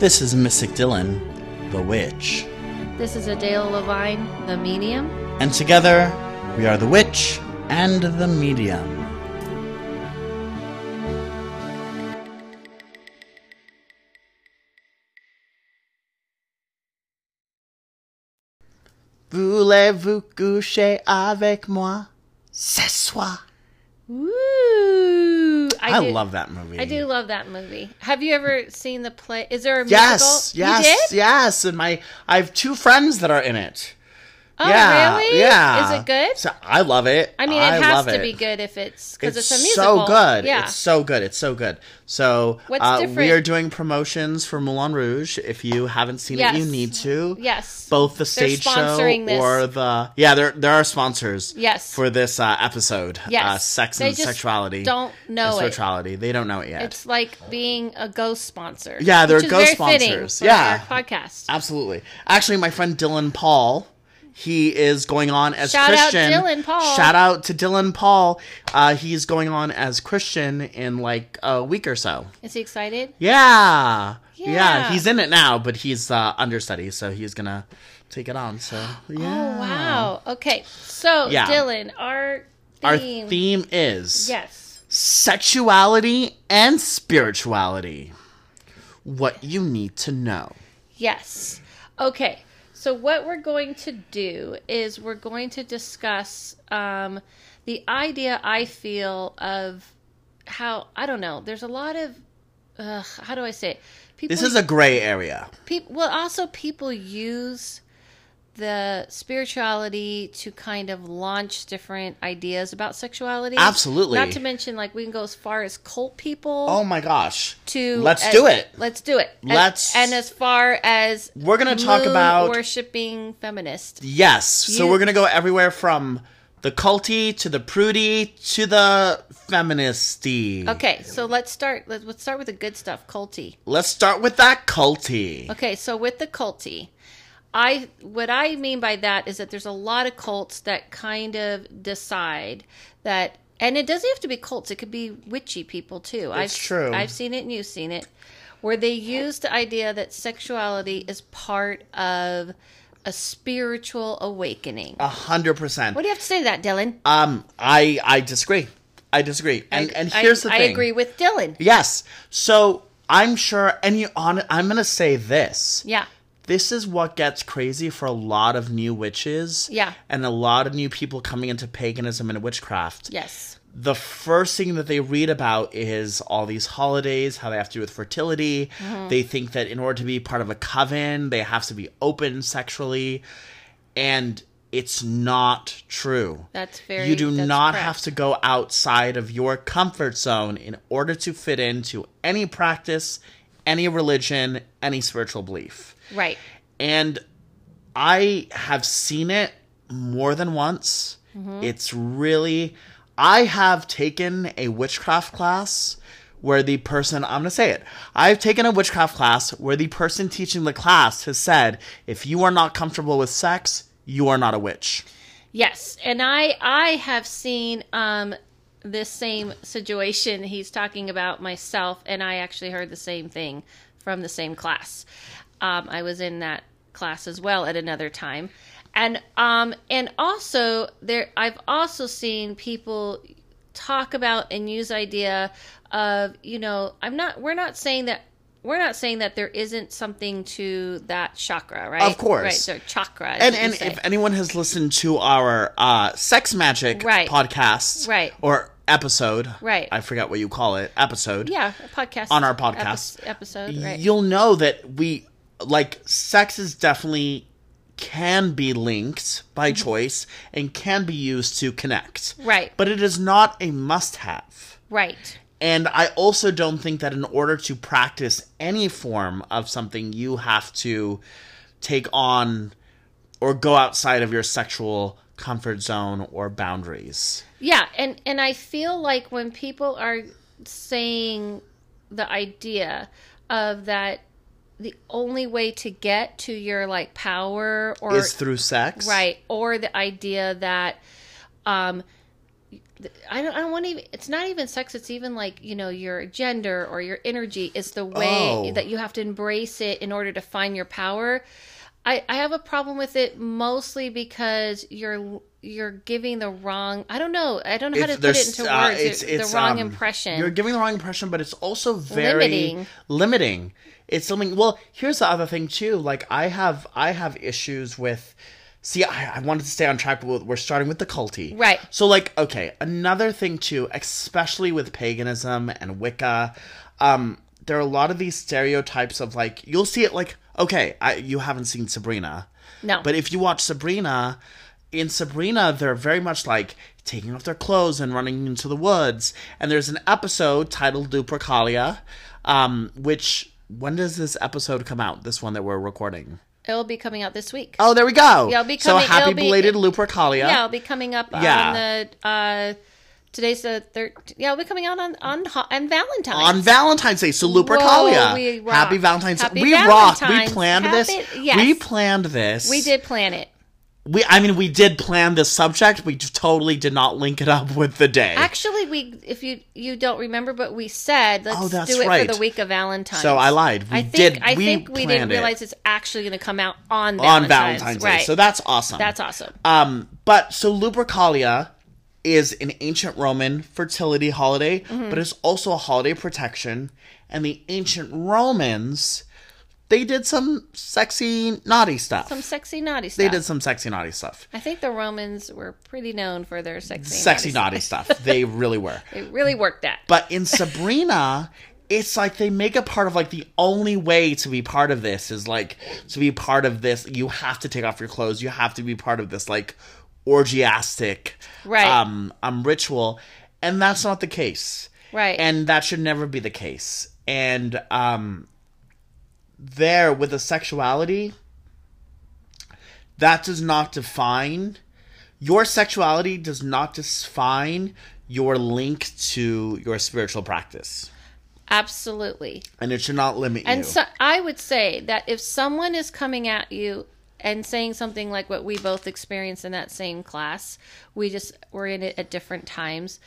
This is Mystic Dylan, the Witch. This is Adele Levine, the medium. And together, we are the Witch and the Medium. Voulez-vous coucher avec moi ce soir? Woo! I, do- love that movie. I do love that movie. Have you ever seen the play? Is there a Yes, musical? yes, did? yes. And my, I have two friends that are in it. Oh, yeah, really? Yeah. Is it good? So, I love it. I mean, it has to it. be good if it's because It's, it's, a musical. It's so good. Yeah. It's so good. It's so good. So uh, we are doing promotions for Moulin Rouge. If you haven't seen Yes. it, you need to. yes. Both the stage show this. or the yeah, there there are sponsors. Yes. For this uh, episode. Yes. Uh, sex They and just sexuality. don't know it. Sexuality. They don't know it yet. It's like being a ghost sponsor. Yeah, they're ghost sponsors. for Yeah. our podcast. Absolutely. Actually, my friend Dylan Paul, he is going on as Shout out Christian. Dylan Paul. Shout out to Dylan Paul. Uh, he's going on as Christian in like a week or so. Is he excited? Yeah. Yeah. Yeah. he's in it now, but he's uh, understudy, so he's gonna take it on. So yeah. Oh wow. Okay. So Yeah. Dylan, our Our theme. theme is Yes. sexuality and spirituality. What you need to know. Yes. Okay. So what we're going to do is we're going to discuss um, the idea I feel of how I don't know. There's a lot of uh, how do I say it? People This is a gray area. people well also people use the spirituality to kind of launch different ideas about sexuality Absolutely. not to mention like we can go as far as cult people Oh my gosh. to Let's as- do it. let's do it Let's- and, as far as We're gonna talk about- worshiping feminist Yes. So we're gonna go everywhere from the culty to the prudy to the feministy. okay so let's start let's, let's start with the good stuff culty Let's start with that culty. Okay, so with the culty, I what I mean by that is that there's a lot of cults that kind of decide that and it doesn't have to be cults, it could be witchy people too. It's I've true. I've seen it and you've seen it where they use the idea that sexuality is part of a spiritual awakening. A hundred percent. What do you have to say to that, Dylan? Um, I I disagree. I disagree. And I- and I- here's the thing. I agree with Dylan. Yes. So I'm sure, and you on. I'm gonna say this. Yeah. This is what gets crazy for a lot of new witches. Yeah. And a lot of new people coming into paganism and witchcraft. Yes. the first thing that they read about is all these holidays, how they have to do with fertility. Mm-hmm. They think that in order to be part of a coven, they have to be open sexually. And it's not true. That's very you do not correct. have to go outside of your comfort zone in order to fit into any practice, any religion, any spiritual belief. Right. And I have seen it more than once. Mm-hmm. It's really. I have taken a witchcraft class where the person, I'm going to say it. I've taken a witchcraft class where the person teaching the class has said, if you are not comfortable with sex, you are not a witch. Yes, and I I have seen um this same situation he's talking about myself, and I actually heard the same thing from the same class. Um, I was in that class as well at another time, and um and also there I've also seen people talk about and use idea of you know I'm not we're not saying that we're not saying that there isn't something to that chakra right Of course. right so chakra And and if anyone has listened to our uh, sex magic Right. podcast, Right. or episode, Right. I forget what you call it, episode, yeah a podcast On our podcast. epi- episode right you'll know that we like sex is definitely can be linked by choice and can be used to connect. Mm-hmm. Right. But it is not a must have. right And I also don't think that in order to practice any form of something, you have to take on or go outside of your sexual comfort zone or boundaries. Yeah, and and I feel like when people are saying the idea of that the only way to get to your like power or is through sex. right or the idea that um I don't, I don't want to even, it's not even sex, it's even like, you know, your gender or your energy is the way Oh. that you have to embrace it in order to find your power. I, I have a problem with it mostly because you're you're giving the wrong I don't know I don't know how to put it into uh, words it's- the wrong um, impression You're giving the wrong impression, but it's also very Limiting. limiting. It's something. Well, here's the other thing too. Like I have, I have issues with. See, I, I wanted to stay on track, but we're starting with the culty, Right. So, like, okay, another thing too, especially with paganism and Wicca, um, there are a lot of these stereotypes of like you'll see it like okay, I, you haven't seen Sabrina, no but if you watch Sabrina, in Sabrina, they're very much like taking off their clothes and running into the woods. And there's an episode titled Lupercalia, um, which when does this episode come out? This one that we're recording. it'll be coming out this week Oh, there we go. Yeah, it'll be so coming- happy it'll be- belated Lupercalia. yeah it'll be coming up Yeah. on the uh today's the third yeah it'll be coming out on on, on Valentine's On Valentine's Day, so Lupercalia. Whoa, we rock. Happy Valentine's Happy we rocked. We Valentine's. planned this. Yes. We planned this. we did plan it We, I mean, we did plan this subject. We totally did not link it up with the day. Actually, we if you you don't remember, but we said let's Oh, that's do it right. for the week of Valentine's. So I lied. We I think did- I we think we didn't planned it. realize it's actually going to come out on on Valentine's, Valentine's Day. right? So that's awesome. that's awesome. Um, but so Lupercalia is an ancient Roman fertility holiday, Mm-hmm. but it's also a holiday protection. And the ancient Romans, they did some sexy naughty stuff. Some sexy naughty stuff. they did some sexy naughty stuff. I think the Romans were pretty known for their sexy Sexy naughty naughty stuff. They really were. stuff. They really worked that. But in Sabrina, it's like they make it part of like the only way to be part of this is like to be part of this. You have to take off your clothes. You have to be part of this like orgiastic Right. um, um ritual, and that's not the case. Right. And that should never be the case. And um, there with a sexuality, that does not define your sexuality. Does not define your link to your spiritual practice, Absolutely. and it should not limit And you. And so I would say that if someone is coming at you and saying something like what we both experienced in that same class, we just were in it at different times.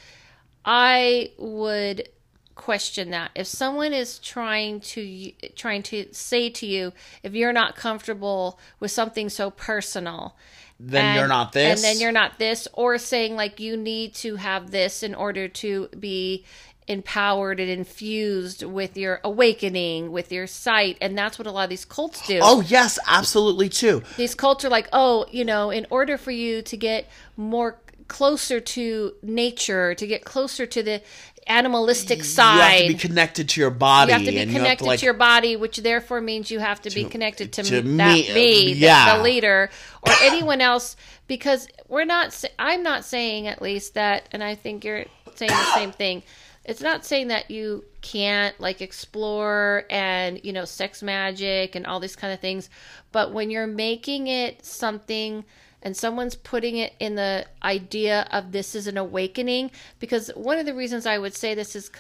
I would question that. If someone is trying to trying to say to you if you're not comfortable with something so personal, then and- you're not this, And then you're not this, or saying like you need to have this in order to be empowered and infused with your awakening, with your sight. And that's what a lot of these cults do. Oh yes, absolutely too. These cults are like, oh, you know, in order for you to get more closer to nature, to get closer to the animalistic side. You have to be connected to your body. You have to be connected you to, like, to your body, which therefore means you have to, be connected to, to m- that me, me, the- the, leader, or anyone else. Because we're not, I'm not saying at least that, and I think you're saying the same thing. It's not saying that you can't like explore and you know sex magic and all these kind of things, but when you're making it something and someone's putting it in the idea of this is an awakening because one of the reasons I would say this is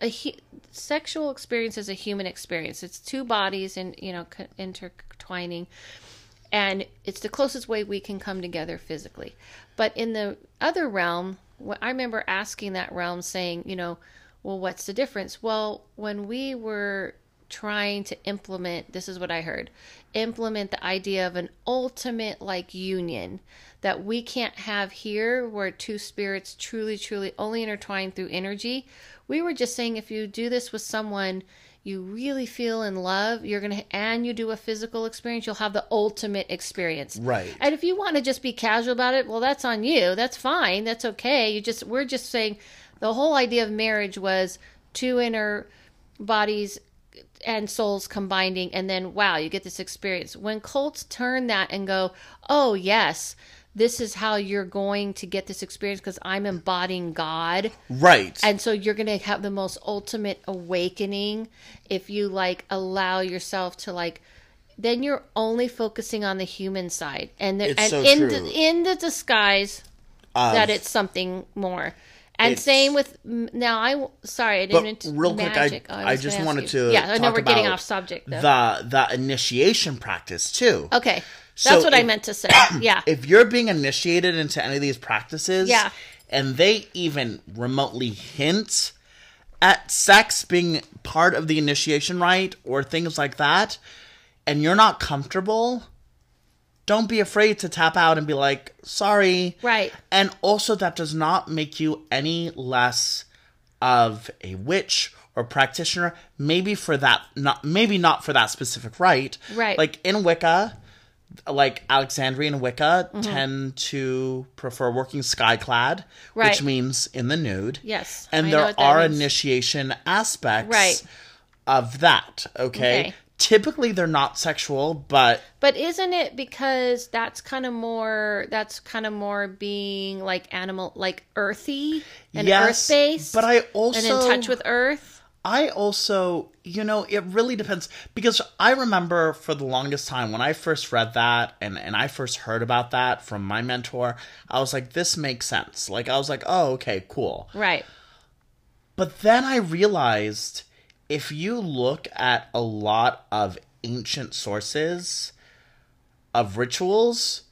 hu- sexual experience is a human experience. It's two bodies and you know intertwining, and it's the closest way we can come together physically. But in the other realm, I remember asking that realm, saying, you know, well, what's the difference? Well, when we were trying to implement, this is what I heard, implement the idea of an ultimate like union that we can't have here where two spirits truly, truly only intertwine through energy. We were just saying if you do this with someone you really feel in love, you're to, and you do a physical experience, you'll have the ultimate experience. Right. And if you want to just be casual about it, well, that's on you. That's fine. That's okay. You just, we're just saying the whole idea of marriage was two inner bodies and souls combining and then wow you get this experience. When cults turn that and go oh yes this is how you're going to get this experience because i'm embodying god. Right. and so you're going to have the most ultimate awakening if you like allow yourself to like then you're only focusing on the human side. And and so in the, in the disguise Of- that it's something more And it's- same with now. I sorry, I didn't. real quick, I- Oh, I was just wanted you. to Yeah, I know we're getting off subject though. the the initiation practice too. okay, So that's what I meant to say. Yeah, If you're being initiated into any of these practices, Yeah. and they even remotely hint at sex being part of the initiation rite or things like that, and you're not comfortable, don't be afraid to tap out and be like, sorry. Right. And also, that does not make you any less of a witch or practitioner. Maybe for that, not maybe not for that specific rite. Right. Like in Wicca, like Alexandrian Wicca tend to prefer working skyclad, Right. which means in the nude. Yes, And I there are initiation aspects Right. of that. Okay? Okay. Typically they're not sexual, but but isn't it because that's kind of more? That's kind of more being like animal, like earthy and yes. earth based. But I also and in touch with earth. I also, you know, it really depends because I remember for the longest time when I first read that and, and I first heard about that from my mentor, I was like, this makes sense. Like, I was like, oh, okay, cool. Right. But then I realized if you look at a lot of ancient sources of rituals,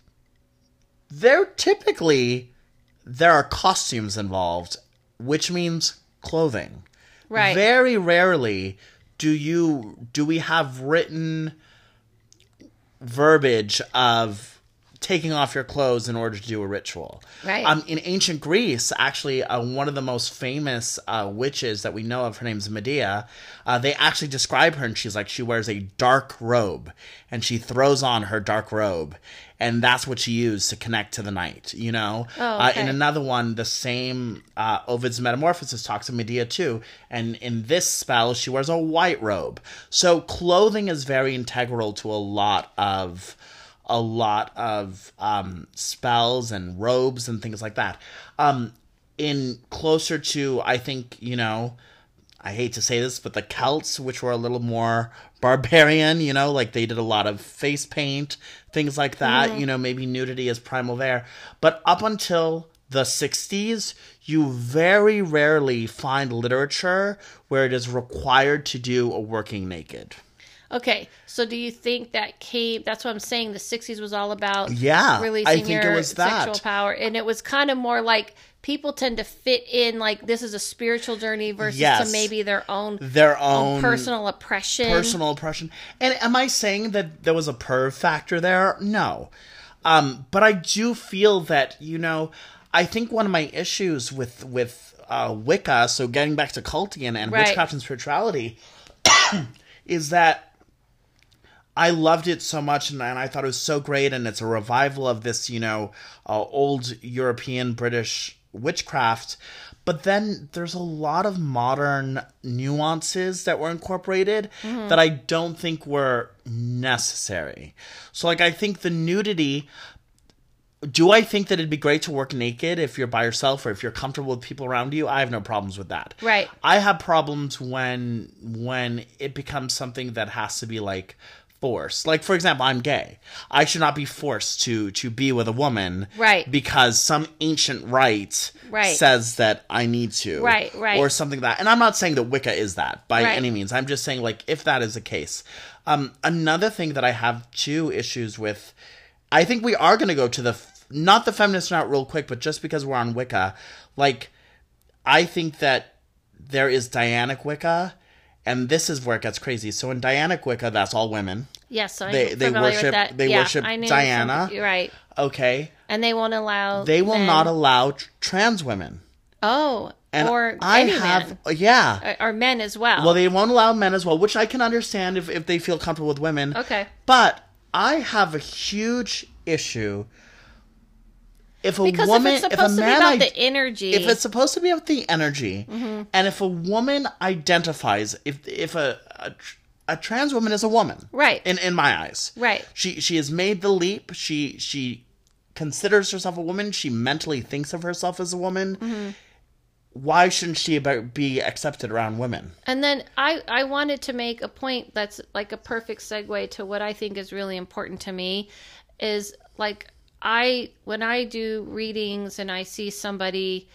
they're typically, there are costumes involved, which means clothing. Right. Very rarely do you do we have written verbiage of taking off your clothes in order to do a ritual. Right. Um, in ancient Greece, actually, uh, one of the most famous uh, witches that we know of, her name's Medea. Uh, they actually describe her, and she's like she wears a dark robe, and she throws on her dark robe, and that's what she used to connect to the night. You know. Oh, uh, in another one, the same uh, Ovid's Metamorphosis talks of Medea too, and in this spell, she wears a white robe. So clothing is very integral to a lot of a lot of um, spells and robes and things like that. Um, in closer to, I think, you know, I hate to say this, but the Celts, which were a little more barbarian, you know, like they did a lot of face paint, things like that, you know, maybe nudity is primal there. But up until the 60s, you very rarely find literature where it is required to do a working naked. Okay, so do you think that came? That's what I'm saying. The '60s was all about Yeah, I releasing think it your was that. sexual power, and it was kind of more like people tend to fit in like this is a spiritual journey versus Yes. to maybe their own Their own own personal oppression. personal oppression. And am I saying that there was a perv factor there? No. Um, but I do feel that, you know, I think one of my issues with with uh, Wicca, so getting back to cultian and Right. witchcraft and spirituality, is that I loved it so much and, and I thought it was so great and it's a revival of this, you know, uh, old European British witchcraft. But then there's a lot of modern nuances that were incorporated that I don't think were necessary. So like I think the nudity do I think that it'd be great to work naked if you're by yourself or if you're comfortable with people around you? I have no problems with that. Right. I have problems when when it becomes something that has to be like forced. Like for example, I'm gay. I should not be forced to to be with a woman Right. because some ancient rite Right. says that I need to. Right, right. Or something like that. And I'm not saying that Wicca is that by Right. any means. I'm just saying like if that is the case. Um another thing that I have two issues with I think we are going to go to the f- not the feminist route real quick, but just because we're on Wicca, like I think that there is Dianic Wicca, and this is where it gets crazy. So in Dianic Wicca, that's all women. Yes, I'm They- they worship- with that. they yeah, worship Diana. You're right, Okay, and they won't allow. they will men- not allow tr- trans women. Oh, And or I have, men. Uh, yeah. or, or men as well. Well, they won't allow men as well, which I can understand if, if they feel comfortable with women. okay, But I have a huge issue if a because woman, if it's if a supposed to be about ide- the energy, if it's supposed to be about the energy, Mm-hmm. and if a woman identifies, if if a a, a trans woman is a woman, Right. In in my eyes, Right. She she has made the leap. She she considers herself a woman. She mentally thinks of herself as a woman. Mm-hmm. Why shouldn't she be- be accepted around women? And then I, I wanted to make a point that's like a perfect segue to what I think is really important to me is like I when I do readings and I see somebody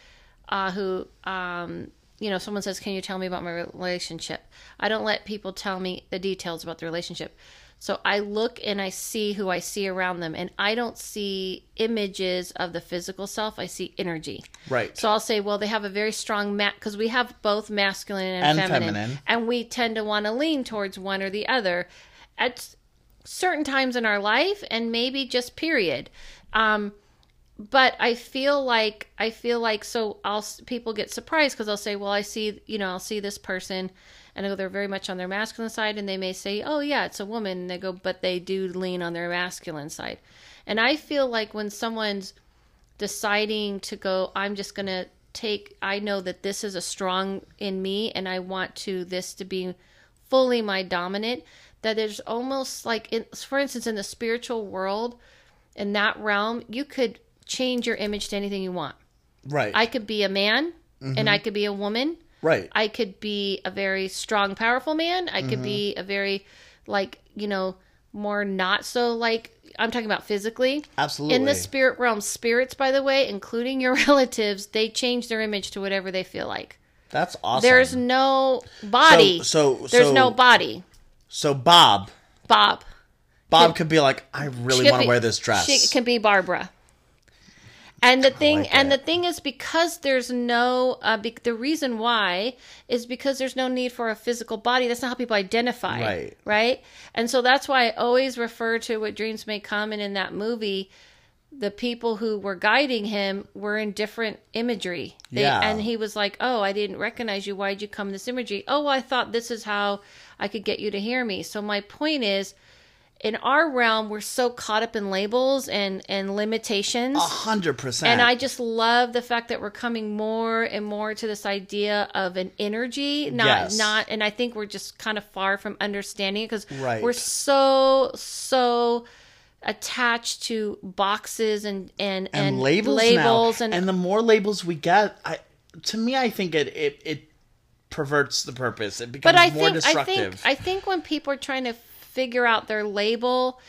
uh, who um, you know someone says, "Can you tell me about my relationship?" I don't let people tell me the details about the relationship. So I look and I see who I see around them, and I don't see images of the physical self. I see energy. Right. So I'll say, well, they have a very strong mat because we have both masculine and, And feminine, feminine. and we tend to want to lean towards one or the other at certain times in our life, and maybe just period. Um, but I feel like I feel like so I'll people get surprised because I'll say, well, I see you know I'll see this person, and I go they're very much on their masculine side, and they may say, oh yeah, it's a woman, and they go, but they do lean on their masculine side, and I feel like when someone's deciding to go, I'm just gonna take. I know that this is a strong in me, and I want to this to be fully my dominant. That there's almost like, in, for instance, in the spiritual world, in that realm, you could change your image to anything you want. Right. I could be a man and I mm-hmm. could be a woman. right. I could be a very strong, powerful man. I could be mm-hmm. a very, like, you know, more not so like, I'm talking about physically. Absolutely. In the spirit realm, spirits, by the way, including your relatives, they change their image to whatever they feel like. That's awesome. There's no body. So- so- there's so- no body. So Bob. Bob. Bob could be like, I really want to wear this dress. She can be Barbara. And the thing, like and the thing is, because there's no, uh, be, the reason why is because there's no need for a physical body. That's not how people identify, Right. Right. And so that's why I always refer to what dreams may come. And in that movie, the people who were guiding him were in different imagery. They, Yeah. And he was like, "Oh, I didn't recognize you. Why'd you come in this imagery? Oh, I thought this is how I could get you to hear me." So my point is in our realm we're so caught up in labels and and limitations A hundred percent. and i just love the fact that we're coming more and more to this idea of an energy not Yes. not and i think we're just kind of far from understanding it because Right. we're so so attached to boxes and and and, labels, labels now. and, the more labels we get, I to me, I think it it, it perverts the purpose. It becomes but I more think I think I think when people are trying to figure out their label,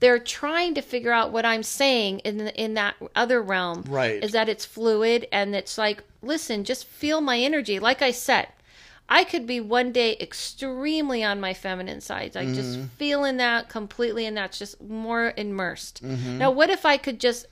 they're trying to figure out what I'm saying in the, in that other realm. Right. Is that it's fluid and it's like, listen, just feel my energy. Like I said, I could be one day extremely on my feminine side, like just Mm-hmm. feeling that completely, and that's just more immersed. Mm-hmm. Now, what if I could just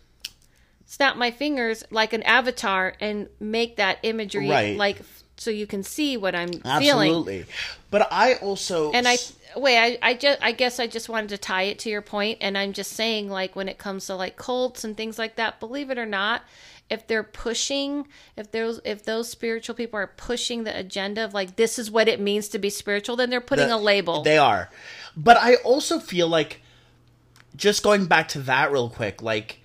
snap my fingers like an avatar and make that imagery Right. like so you can see what I'm feeling? Absolutely. But I also And I wait, I, I just I guess I just wanted to tie it to your point, and I'm just saying like when it comes to like cults and things like that, believe it or not, if they're pushing, if those if those spiritual people are pushing the agenda of like this is what it means to be spiritual, then they're putting the- a label. They are. But I also feel like just going back to that real quick, like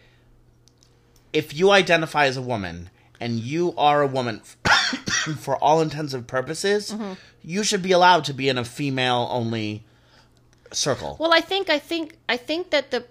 if you identify as a woman and you are a woman for all intents and purposes, Mm-hmm. you should be allowed to be in a female only circle. Well, I think I think I think that the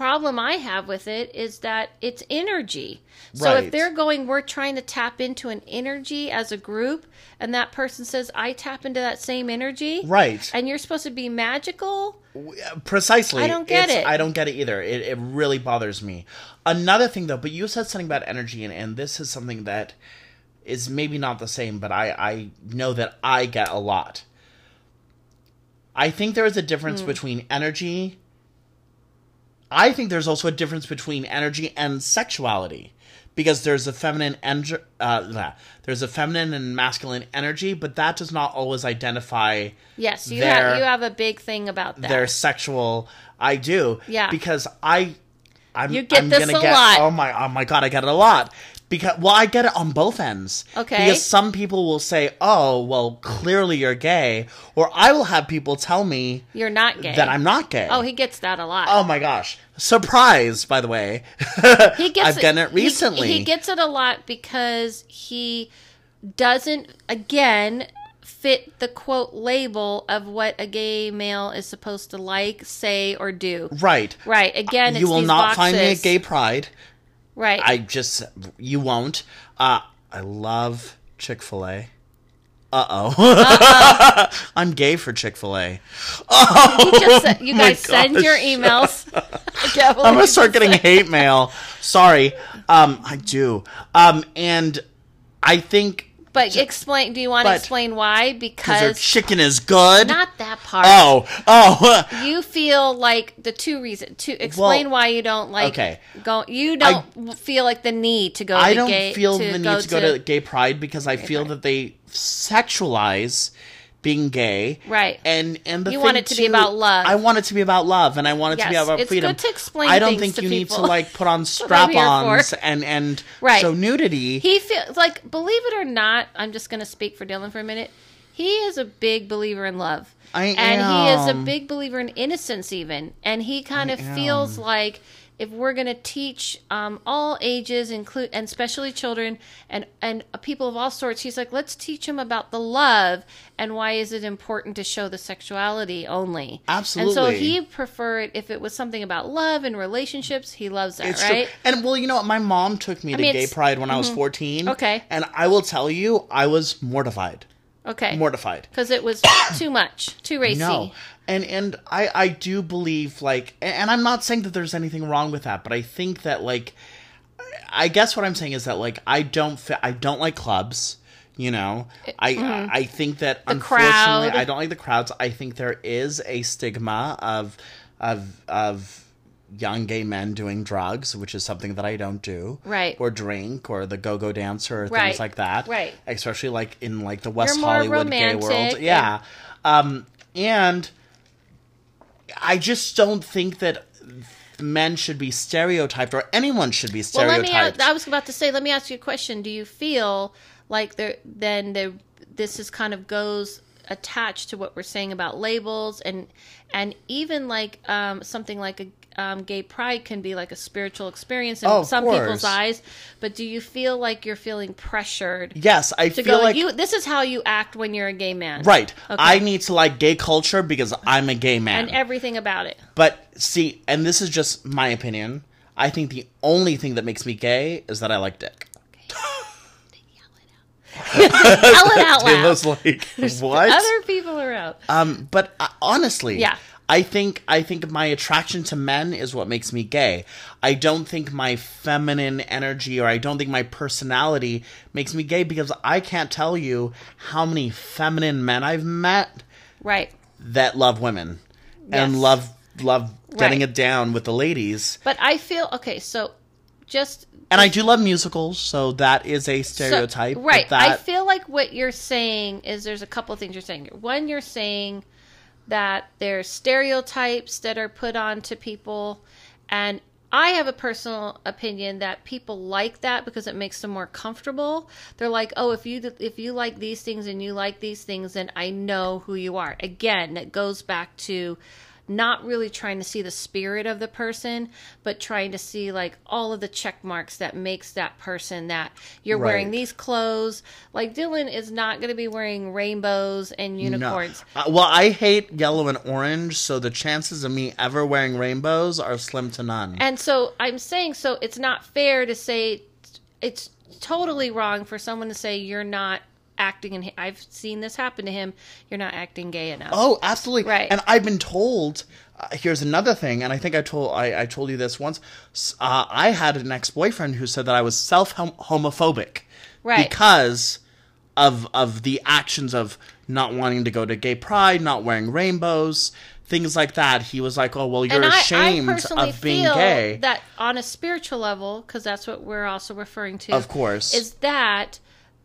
problem I have with it is that it's energy. So Right. if they're going, we're trying to tap into an energy as a group, and that person says, I tap into that same energy, Right. And you're supposed to be magical. Uh, precisely. I don't get It's- it. I don't get it either. It, it really bothers me. Another thing, though, but you said something about energy, and, and this is something that is maybe not the same, but I, I know that I get a lot. I think there is a difference hmm. between energy. I think there's also a difference between energy and sexuality. Because there's a feminine and uh, there's a feminine and masculine energy, but that does not always identify Yes, you Their- have you have a big thing about that. their sexual I do. Yeah. Because I I'm You get I'm this gonna a get lot. oh my oh my god, I get it a lot. Because well I get it on both ends. Okay. Because some people will say, Oh, well clearly you're gay or I will have people tell me You're not gay. that I'm not gay. Oh, he gets that a lot. Oh my gosh. Surprise, by the way. he gets I've gotten it he- recently. He, gets it a lot because he doesn't again fit the quote label of what a gay male is supposed to like, say, or do. right. Right. Again, it's You will not find me at gay pride. Right. I just you won't. Uh I love Chick-fil-A. Uh-oh. I'm gay for Chick-fil-A. you, just, said- you Oh guys send your emails. I can't believe I'm gonna start getting hate mail. Sorry. Um I do. Um and I think But explain. Do you want to but- explain why? because their Because chicken is good. not that part. oh, oh. You feel like the two reasons to explain why you don't like okay. go. You don't feel like the need to go. I to don't gay, feel the need to go to gay pride because I feel that they sexualize being gay. Right. And and the You want it to be about love. I want it to be about love and I want it to be Yes, about it's freedom. good to explain I don't think you need to like put on strap-ons and and Right. show nudity. He feels like, believe it or not, I'm just going to speak for Dylan for a minute. He is a big believer in love. I and he is a big believer in innocence, even. And he kind I of feels like if we're going to teach um, all ages, include and especially children and and people of all sorts, he's like, let's teach them about the love and why is it important to show the sexuality only. Absolutely. And so he preferred if it was something about love and relationships, he loves that, It's right? true. And well, you know what? My mom took me to mean, gay pride when I was 14. Okay. And I will tell you, I was mortified. Okay. Mortified. because it was too much, too racy. No, and and I I do believe like, and- I'm not saying that there's anything wrong with that, but I think that like, I guess what I'm saying is that like I don't fit, I don't like clubs. You know, I I think that unfortunately mm-hmm. crowd. I don't like the crowds. I think there is a stigma of of of young gay men doing drugs, which is something that I don't do. Right. Or drink or the go go dancer or Right. things like that. Right. Especially like in like the West Hollywood gay world. Yeah. Um and I just don't think that men should be stereotyped or anyone should be stereotyped. Well, let me. I was about to say. Let me ask you a question. Do you feel like there then there this is kind of goes attached to what we're saying about labels and and even like um, something like a um, gay pride can be like a spiritual experience in Oh, some course. people's eyes. But do you feel like you're feeling pressured yes, I to feel go? like you this is how you act when you're a gay man, right. Okay. I need to like gay culture because I'm a gay man. And everything about it. But see, and this is just my opinion. I think the only thing that makes me gay is that I like dick. Yell it out Yell It loud. was like what? Other people are out. Um, but uh, honestly, Yeah. I think I think my attraction to men is what makes me gay. I don't think my feminine energy or I don't think my personality makes me gay because I can't tell you how many feminine men I've met Right. that love women Yes. and love love getting Right. it down with the ladies. But I feel okay. So just And I do love musicals, so that is a stereotype. but right. I feel like what you're saying is there's a couple of things you're saying. One, you're saying that there's stereotypes that are put on to people, and I have a personal opinion that people like that because it makes them more comfortable. They're like, "Oh, if you if you like these things and you like these things, then I know who you are." Again, it goes back to not really trying to see the spirit of the person, but trying to see like all of the check marks that makes that person that you're wearing these clothes. Like Dylan is not going to be wearing rainbows and no. unicorns. Uh, well, I hate yellow and orange, so the chances of me ever wearing rainbows are slim to none. And so I'm saying, so it's not fair to say it's totally wrong for someone to say you're not acting and I've seen this happen to him. You're not acting gay enough. Oh, absolutely. Right. And I've been told. Uh, here's another thing, and I think I told I, I told you this once. Uh, I had an ex boyfriend who said that I was self homophobic, Right. Because of of the actions of not wanting to go to gay pride, not wearing rainbows, things like that. He was like, "Oh, well, you're I, I ashamed personally of being feel gay." that on a spiritual level, because that's what we're also referring to, Of course. is that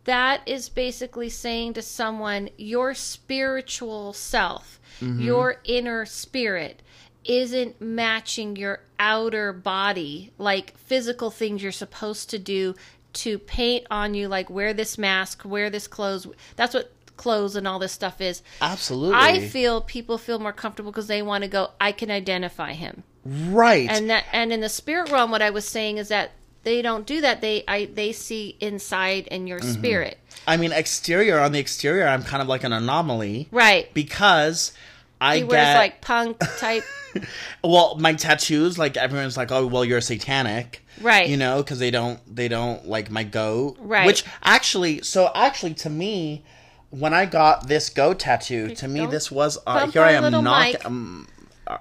that is basically saying to someone your spiritual self, Mm-hmm. your inner spirit isn't matching your outer body, like physical things you're supposed to do to paint on you, like wear this mask, wear this clothes. That's what clothes and all this stuff is. Absolutely. I feel people feel more comfortable because they want to go. I can identify him, right. and that and in the spirit realm, what I was saying is that they don't do that. They I they see inside in your spirit, I mean, exterior on the exterior, I'm kind of like an anomaly, right? Because I He get wears like punk type, Well, my tattoos, like everyone's like, "Oh, well, you're satanic," Right. You know, because they don't they don't like my goat, Right. Which actually, so actually, to me, when I got this goat tattoo, to me, this was uh, here I am knock. Um,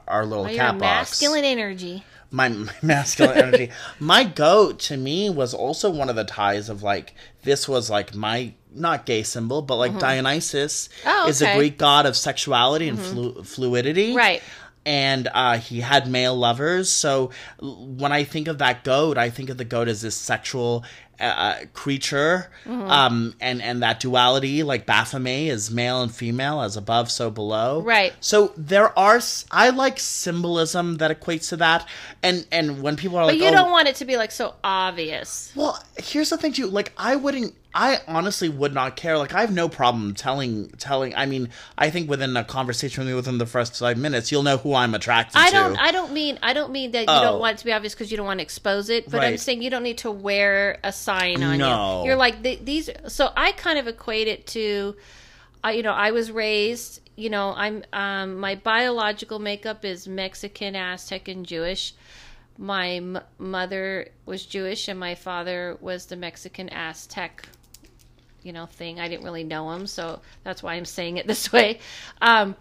our, little you're cat a box. masculine energy. My, my masculine energy. My goat to me was also one of the ties of like this was like my not gay symbol, but like Dionysus Mm-hmm. Oh, is a okay. Mm-hmm. Greek god of sexuality and flu- fluidity, Right. And uh, he had male lovers. So when I think of that goat, I think of the goat as this sexual uh, creature, Mm-hmm. um, and and that duality, like Baphomet, is male and female, as above, so below. Right. So there are i like symbolism that equates to that, and and when people are But like, you oh, don't want it to be like so obvious. well, here's the thing too. Like, I wouldn't. I honestly would not care. Like, I have no problem telling telling. I mean, I think within a conversation with me within the first five minutes, you'll know who I'm attracted I to. don't. I don't mean. I don't mean that you Oh. don't want it to be obvious because you don't want to expose it. But I'm saying you don't need to wear a sign on No. you. You're like th- these. So I kind of equate it to, uh, you know, I was raised. You know, I'm. Um, my biological makeup is Mexican, Aztec, and Jewish. My m- mother was Jewish, and my father was the Mexican Aztec you know thing. I didn't really know him, so that's why I'm saying it this way. Um,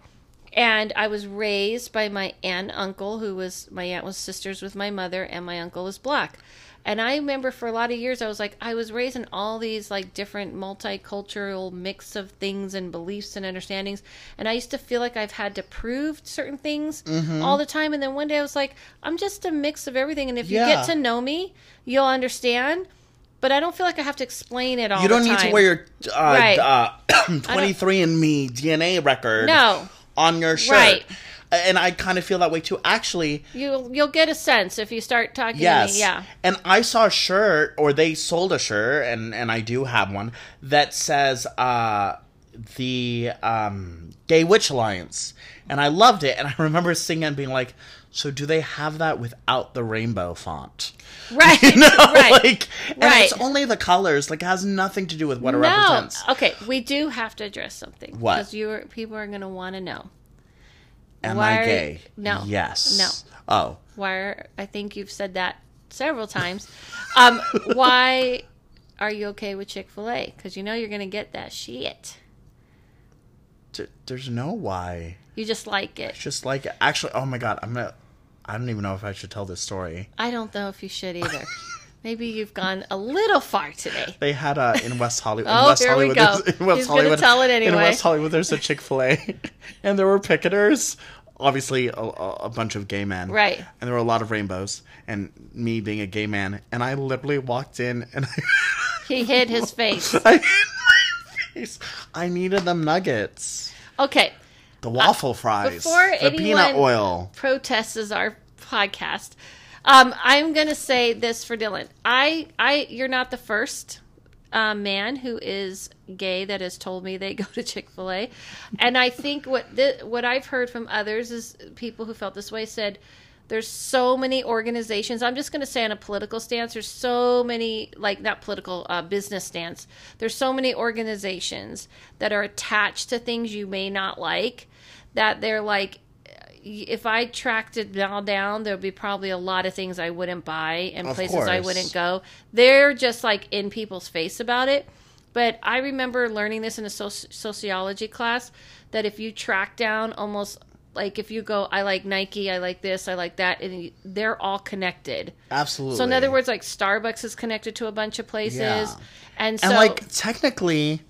and I was raised by my aunt and uncle, who was my aunt was sisters with my mother, and my uncle was black. And I remember for a lot of years, I was like, I was raised in all these like different multicultural mix of things and beliefs and understandings. And I used to feel like I've had to prove certain things all the time. And then one day I was like, I'm just a mix of everything. And if you get to know me, you'll understand. But I don't feel like I have to explain it all. You don't need to wear your uh, Right. uh, 23andMe DNA record No. on your shirt. Right. And I kind of feel that way too. Actually, You'll you'll get a sense if you start talking Yes. to me. Yeah. And I saw a shirt, or they sold a shirt, and and I do have one that says uh, the um, Gay Witch Alliance, and I loved it. And I remember singing and being like, "So do they have that without the rainbow font?" Right. No, right. like, and Right. it's only the colors. Like, it has nothing to do with what it no. represents. Okay, we do have to address something. What? Because you are, people are going to want to know. Am Why I gay? No. Yes. No. Oh. Why? Are, I think you've said that several times. um, why are you okay with Chick Fil A? Because you know you're going to get that shit. D- there's no why. You just like it. Just like it. actually, oh my god, I'm gonna. I don't even know if I should tell this story. I don't know if you should either. Maybe you've gone a little far today. They had a in West Hollywood. Oh, in West here we Hollywood, go. there's- In West He's Hollywood, tell it anyway. In. West Hollywood, there's a Chick Fil A, and there were picketers. Obviously, a, a bunch of gay men. Right. And there were a lot of rainbows, and me being a gay man, and I literally walked in, and I, He hid his face. I, hid my face. I needed them nuggets, Okay. the waffle fries, Uh, before the peanut oil. protests is our podcast. Um, I'm to say this for Dylan. I, I, you're not the first uh, man who is gay that has told me they go to Chick Fil A, and I think what the, what I've heard from others is people who felt this way said. There's so many organizations. I'm just going to say on a political stance. There's so many, like not political, uh, business stance. There's so many organizations that are attached to things you may not like. That they're like, if I tracked it all down, there'd be probably a lot of things I wouldn't buy and Of places I wouldn't go. They're just like in people's face about it. But I remember learning this in a soci- sociology class that if you track down almost like if you go, I like Nike, I like this, I like that, and you- they're all connected. Absolutely. So in other words, like Starbucks is connected to a bunch of places, Yeah. and so And like technically,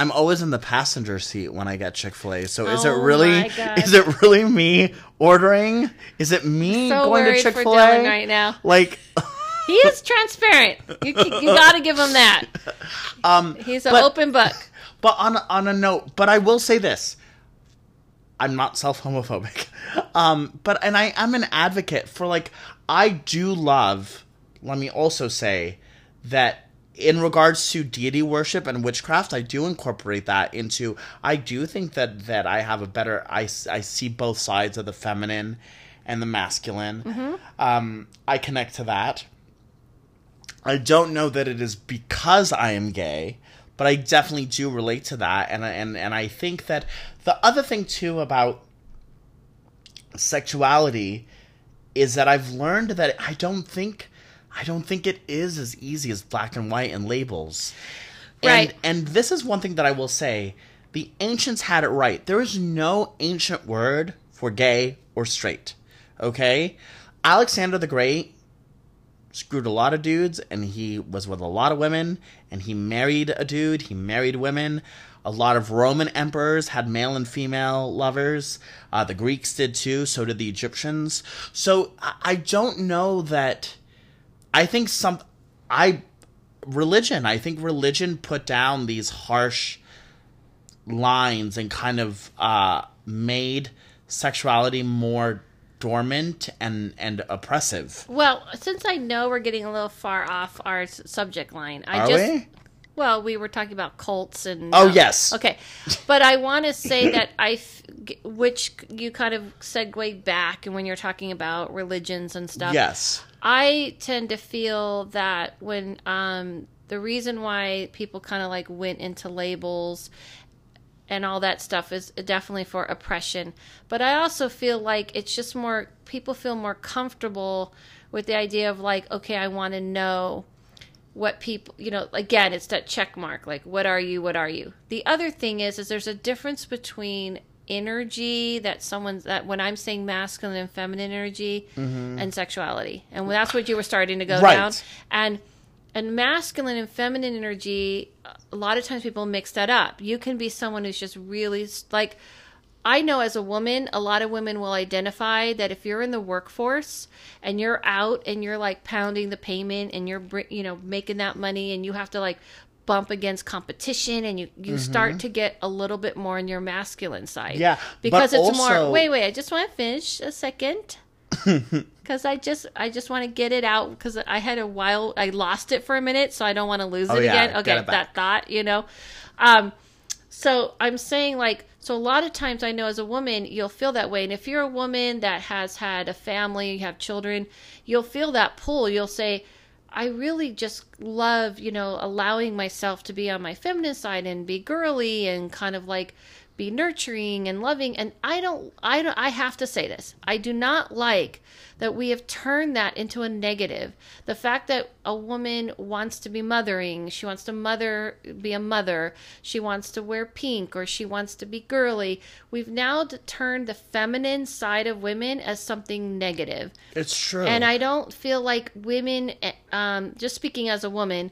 I'm always in the passenger seat when I get Chick Fil A. So is it Oh really is it really me ordering? Is it me so going to Chick Fil A right now. Like, He is transparent. You you got to give him that. um, He's an But- open book. but on a- on a note, but I will say this. I'm not self homophobic, um, but and I am an advocate for like I do love. Let me also say that in regards to deity worship and witchcraft, I do incorporate that into. I do think that that I have a better. I I see both sides of the feminine and the masculine. Um, I connect to that. I don't know that it is because I am gay, but I definitely do relate to that, and and and I think that the other thing too about sexuality is that I've learned that I don't think I don't think it is as easy as black and white and labels. Right. And and this is one thing that I will say, the ancients had it right. There is no ancient word for gay or straight. Okay? Alexander the Great screwed a lot of dudes and he was with a lot of women and he married a dude, he married women. A lot of Roman emperors had male and female lovers. Uh, the Greeks did too, so did the Egyptians. So I, I don't know that. I think some. I. Religion. I think religion put down these harsh lines and kind of uh, made sexuality more dormant and and oppressive. Well, since I know we're getting a little far off our subject line, I Are just we? Well, we were talking about cults and Oh, uh, yes. okay, but I want to say that I, which you kind of segue back, and when you're talking about religions and stuff, Yes. I tend to feel that when um, the reason why people kind of like went into labels and all that stuff is definitely for oppression. But I also feel like it's just more people feel more comfortable with the idea of like, okay, I want to know what people, you know, again, it's that check mark like what are you, what are you? The other thing is is there's a difference between energy that someone's that when I'm saying masculine and feminine energy mm-hmm. and sexuality. And that's what you were starting to go Right. down. And and masculine and feminine energy a lot of times people mix that up you can be someone who's just really like i know as a woman a lot of women will identify that if you're in the workforce and you're out and you're like pounding the payment and you're you know making that money and you have to like bump against competition and you you start to get a little bit more in your masculine side Mm-hmm. Yeah, because it's more also- wait wait i just want to finish a second because I just I just want to get it out because I had a while I lost it for a minute, so I don't want to lose Oh, it yeah, again. get Okay, that thought, you know. Um, so I'm saying like so a lot of times I know as a woman you'll feel that way, and if you're a woman that has had a family, you have children, you'll feel that pull. You'll say. I really just love, you know, allowing myself to be on my feminine side and be girly and kind of like be nurturing and loving and I don't I don't I have to say this. I do not like that we have turned that into a negative. The fact that a woman wants to be mothering, she wants to mother be a mother, she wants to wear pink or she wants to be girly. We've now turned the feminine side of women as something negative. It's true. And I don't feel like women, eh, um, just speaking as a woman,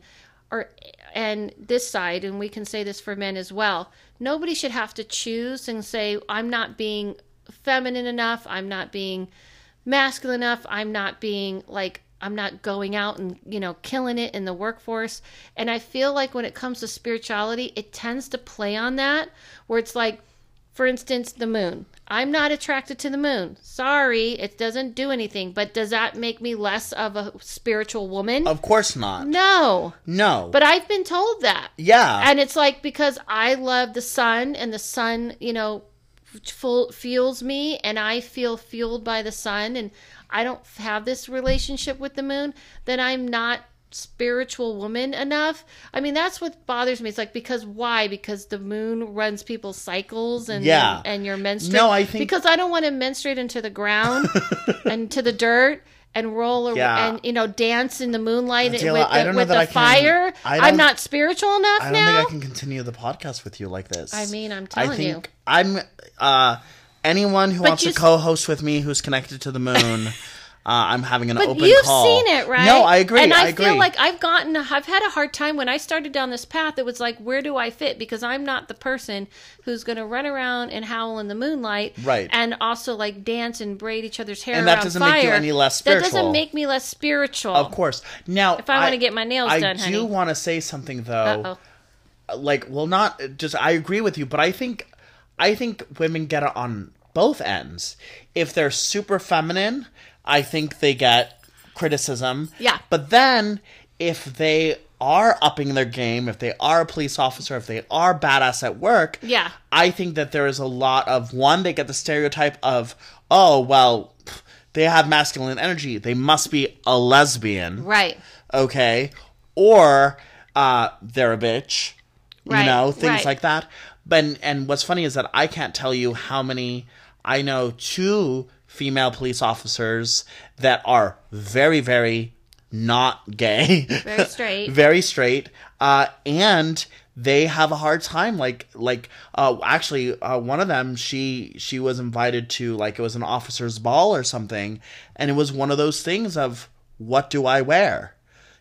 or and this side, and we can say this for men as well. Nobody should have to choose and say, "I'm not being feminine enough. I'm not being masculine enough. I'm not being like." I'm not going out and, you know, killing it in the workforce. And I feel like when it comes to spirituality, it tends to play on that, where it's like, for instance, the moon. I'm not attracted to the moon. Sorry, it doesn't do anything. But does that make me less of a spiritual woman? of course not. no. No. But I've been told that. yeah. And it's like because I love the sun and the sun, you know, full, fuels me and I feel fueled by the sun and I don't have this relationship with the moon, then I'm not spiritual woman enough. I mean, that's what bothers me. It's like because why? Because the moon runs people's cycles and Yeah. and you're menstruating. No, I think- because I don't want to menstruate into the ground and to the dirt and roll Yeah. and you know dance in the moonlight with I the, with the I fire. I I'm don't- not spiritual enough I don't now. think I can continue the podcast with you like this. I mean, I'm I telling think you. I'm uh anyone who But wants to co-host with me who's connected to the moon. Uh, I'm having an But open you've call. seen it, right? No, I agree. And I, agree. feel like I've gotten, I've had a hard time when I started down this path. It was like, where do I fit? Because I'm not the person who's going to run around and howl in the moonlight, Right. And also like dance and braid each other's hair. And that doesn't fire. make you any less That doesn't make me less spiritual. of course. Now, If I wanna get my nails I done, do want to say something though. Uh-oh. like well not just i agree with you but i think i think women get it on both ends if they're super feminine i think they get criticism Yeah. but then if they are upping their game if they are a police officer if they are badass at work Yeah. i think that there is a lot of one they get the stereotype of oh well they have masculine energy they must be a lesbian Right. okay or uh they're a bitch you know things right. like that but and what's funny is that i can't tell you how many i know two female police officers that are very very not gay Very straight. very straight uh and they have a hard time like like uh actually uh one of them she she was invited to like it was an officer's ball or something and it was one of those things of what do I wear?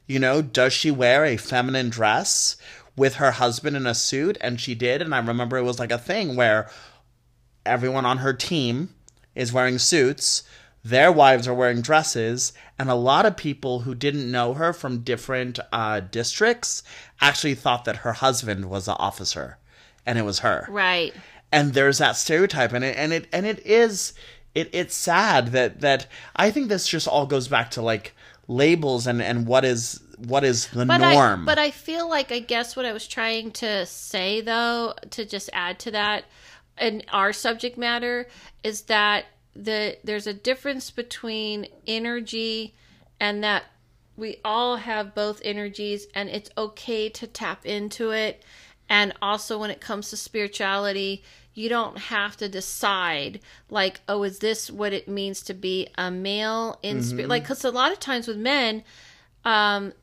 You know, does she wear a feminine dress with her husband in a suit? And she did. And I remember it was like a thing where everyone on her team is wearing suits, their wives are wearing dresses, and a lot of people who didn't know her from different uh, districts actually thought that her husband was an officer and it was her Right. and there's that stereotype and it and it and it is it it's sad that that I think this just all goes back to like labels and and what is what is the But norm. I, but I feel like I guess what I was trying to say though, to just add to that, in our subject matter, is that the there's a difference between energy and that we all have both energies and it's okay to tap into it. And also when it comes to spirituality, you don't have to decide like, oh, is this what it means to be a male in spirit? Like, because a lot of times with men, um,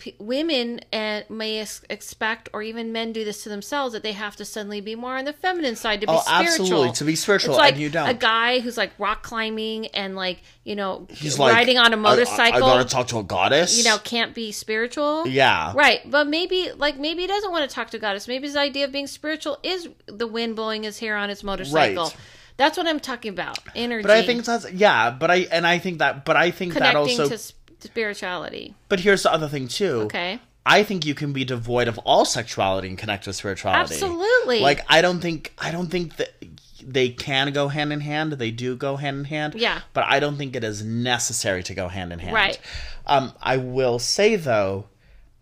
p- women uh, may ex- expect, or even men do this to themselves, that they have to suddenly be more on the feminine side to be Oh, spiritual. absolutely, to be spiritual, It's like and you don't. A guy who's like rock climbing and like you know He's like riding on a motorcycle. I, I, gotta talk to a goddess. you know, can't be spiritual. Yeah. Right. But maybe, like, maybe he doesn't want to talk to goddess. Maybe his idea of being spiritual is the wind blowing his hair on his motorcycle. Right. That's what I'm talking about. Energy. But I think that's yeah. But I and I think that. But I think that connecting also. Spirituality. but here's the other thing too. Okay. I think you can be devoid of all sexuality and connect with spirituality. Absolutely. Like I don't think I don't think that they can go hand in hand. They do go hand in hand. Yeah. But I don't think it is necessary to go hand in hand. Right. Um, I will say though,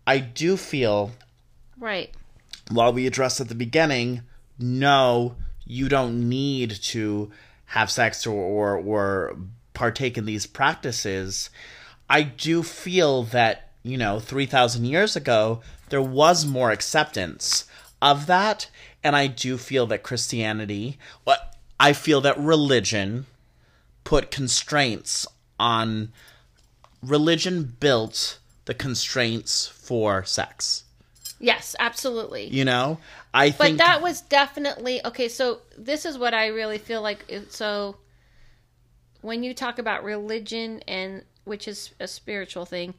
I do feel Right. while we addressed at the beginning, no, you don't need to have sex or, or or partake in these practices. I do feel that, you know, 3000 years ago there was more acceptance of that and I do feel that Christianity, what I feel that religion put constraints on religion built the constraints for sex. Yes, absolutely. You know, I but think that was definitely okay. So this is what I really feel like. it- So when you talk about religion and which is a spiritual thing,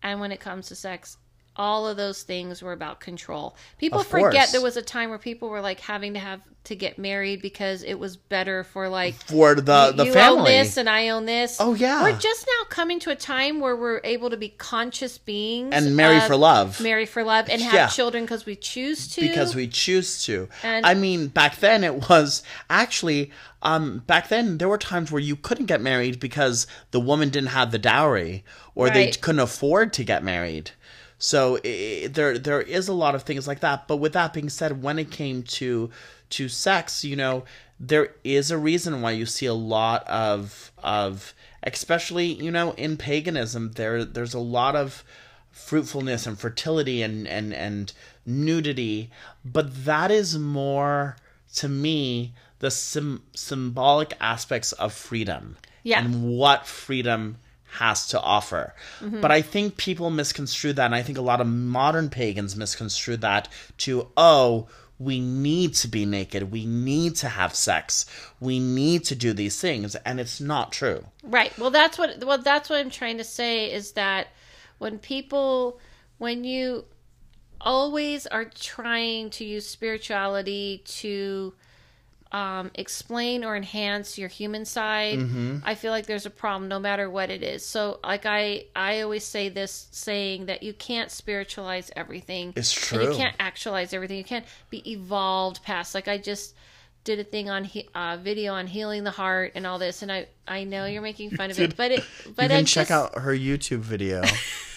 and when it comes to sex, all of those things were about control. People Of forget course. there was a time where people were like having to have to get married because it was better for like for the the you family. own this and I own this. Oh, yeah. we're just now coming to a time where we're able to be conscious beings And marry for love. marry for love, and have Yeah. children because we choose to. because we choose to. And- I mean, back then it was actually um back then there were times where you couldn't get married because the woman didn't have the dowry or they couldn't afford to get married. So i there there is a lot of things like that. But with that being said, when it came to to sex, you know, there is a reason why you see a lot of of especially you know in paganism there there's a lot of fruitfulness and fertility and and and nudity but that is more to me the sim- symbolic aspects of freedom Yeah. and what freedom has to offer mm-hmm. but i think people misconstrue that and i think a lot of modern pagans misconstrue that to oh we need to be naked we need to have sex we need to do these things and it's not true Right. Well, that's what. Well, that's what I'm trying to say is that when people, when you always are trying to use spirituality to um, explain or enhance your human side, Mm-hmm. I feel like there's a problem no matter what it is. So, like I, I always say this saying that you can't spiritualize everything. It's And you can't actualize everything. You can't be evolved past. Like I just did a thing on he- uh, video on healing the heart and all this, and I I know you're making fun of it, but it but I just, out her youtube video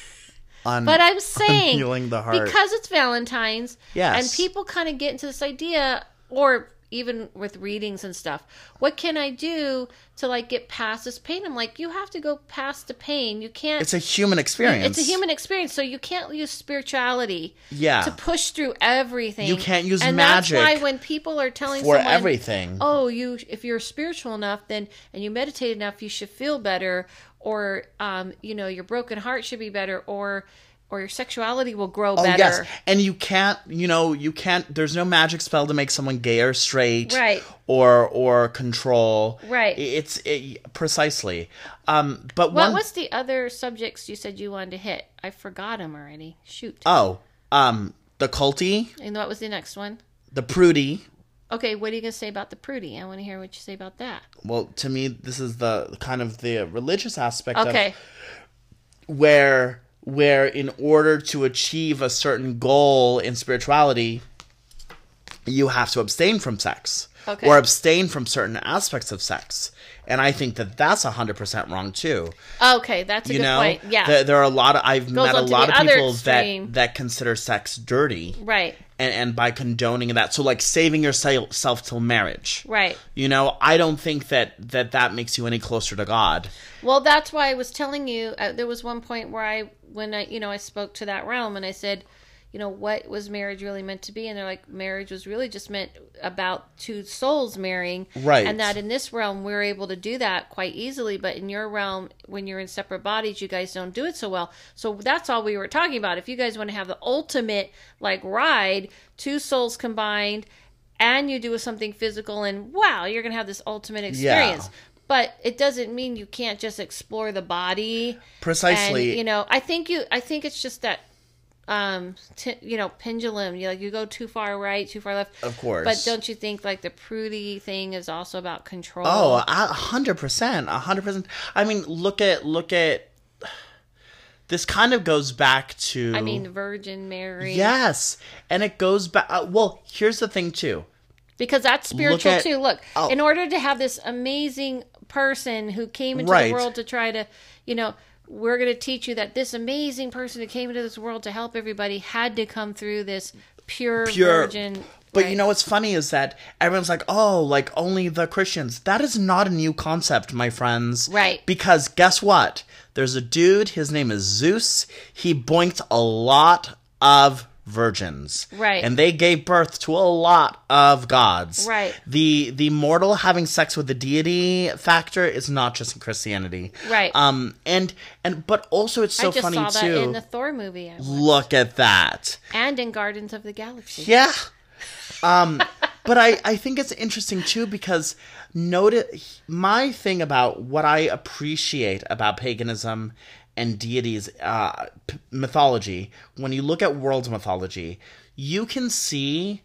on But I'm saying healing the heart. because it's Valentine's, Yes. and people kind of get into this idea, or even with readings and stuff. What can I do to like get past this pain? I'm like, you have to go past the pain. You can't. it's a human experience It's a human experience, so you can't use spirituality Yeah. to push through everything. You can't use and magic that's why when people are telling for someone, everything oh you if you're spiritual enough then and you meditate enough you should feel better or um, you know your broken heart should be better or or your sexuality will grow Oh better. yes, and you can't, you know, you can't. There's no magic spell to make someone gay or straight, Right. Or or control, Right. It's it, precisely. Um, but What one was the other subjects you said you wanted to hit? I forgot them already. Shoot. oh, um, the culty, and what was the next one? the prudy. Okay, what are you gonna say about the prudy? I want to hear what you say about that. Well, to me, this is the kind of the religious aspect Okay. of where where in order to achieve a certain goal in spirituality, you have to abstain from sex Okay. or abstain from certain aspects of sex. And I think that that's 100% wrong too. Okay, that's a you good know, point. Yeah. there, there are a lot of I've met a lot of people extreme. that that consider sex dirty. right. And, and by condoning that, so like saving yourself till marriage, Right. you know, I don't think that that that makes you any closer to God. Well, that's why I was telling you. Uh, there was one point where I, when I, you know, I spoke to that realm and I said, you know, what was marriage really meant to be? And they're like, marriage was really just meant about two souls marrying, Right. And that in this realm we're able to do that quite easily, but in your realm, when you're in separate bodies, you guys don't do it so well. So that's all we were talking about. If you guys want to have the ultimate like ride, two souls combined. And you do something physical, and wow, you're gonna have this ultimate experience but it doesn't mean you can't just explore the body Precisely. and, you know i think you i think it's just that um t- you know pendulum you like you go too far right too far left Of course. but don't you think like the prudy thing is also about control Oh, a hundred percent, a hundred percent. I mean, look at look at. This kind of goes back to. i mean virgin mary yes, and it goes back. Uh, well, here's the thing too. because that's spiritual at- too look oh. in order to have this amazing person who came into Right. the world to try to you know we're going to teach you that this amazing person who came into this world to help everybody had to come through this pure, Pure- virgin But right. you know what's funny is that everyone's like, "Oh, like only the Christians." That is not a new concept, my friends. Right. Because guess what? There's a dude. His name is Zeus. He boinked a lot of virgins. Right. And they gave birth to a lot of gods. Right. The the mortal having sex with the deity factor is not just in Christianity. Right. Um. And and but also it's so I just funny saw that too. in the Thor movie. Look at that. and in Guardians of the Galaxy. Yeah. Um, but I, I think it's interesting too because notice my thing about what I appreciate about paganism and deities uh, p- mythology. When you look at world mythology, you can see,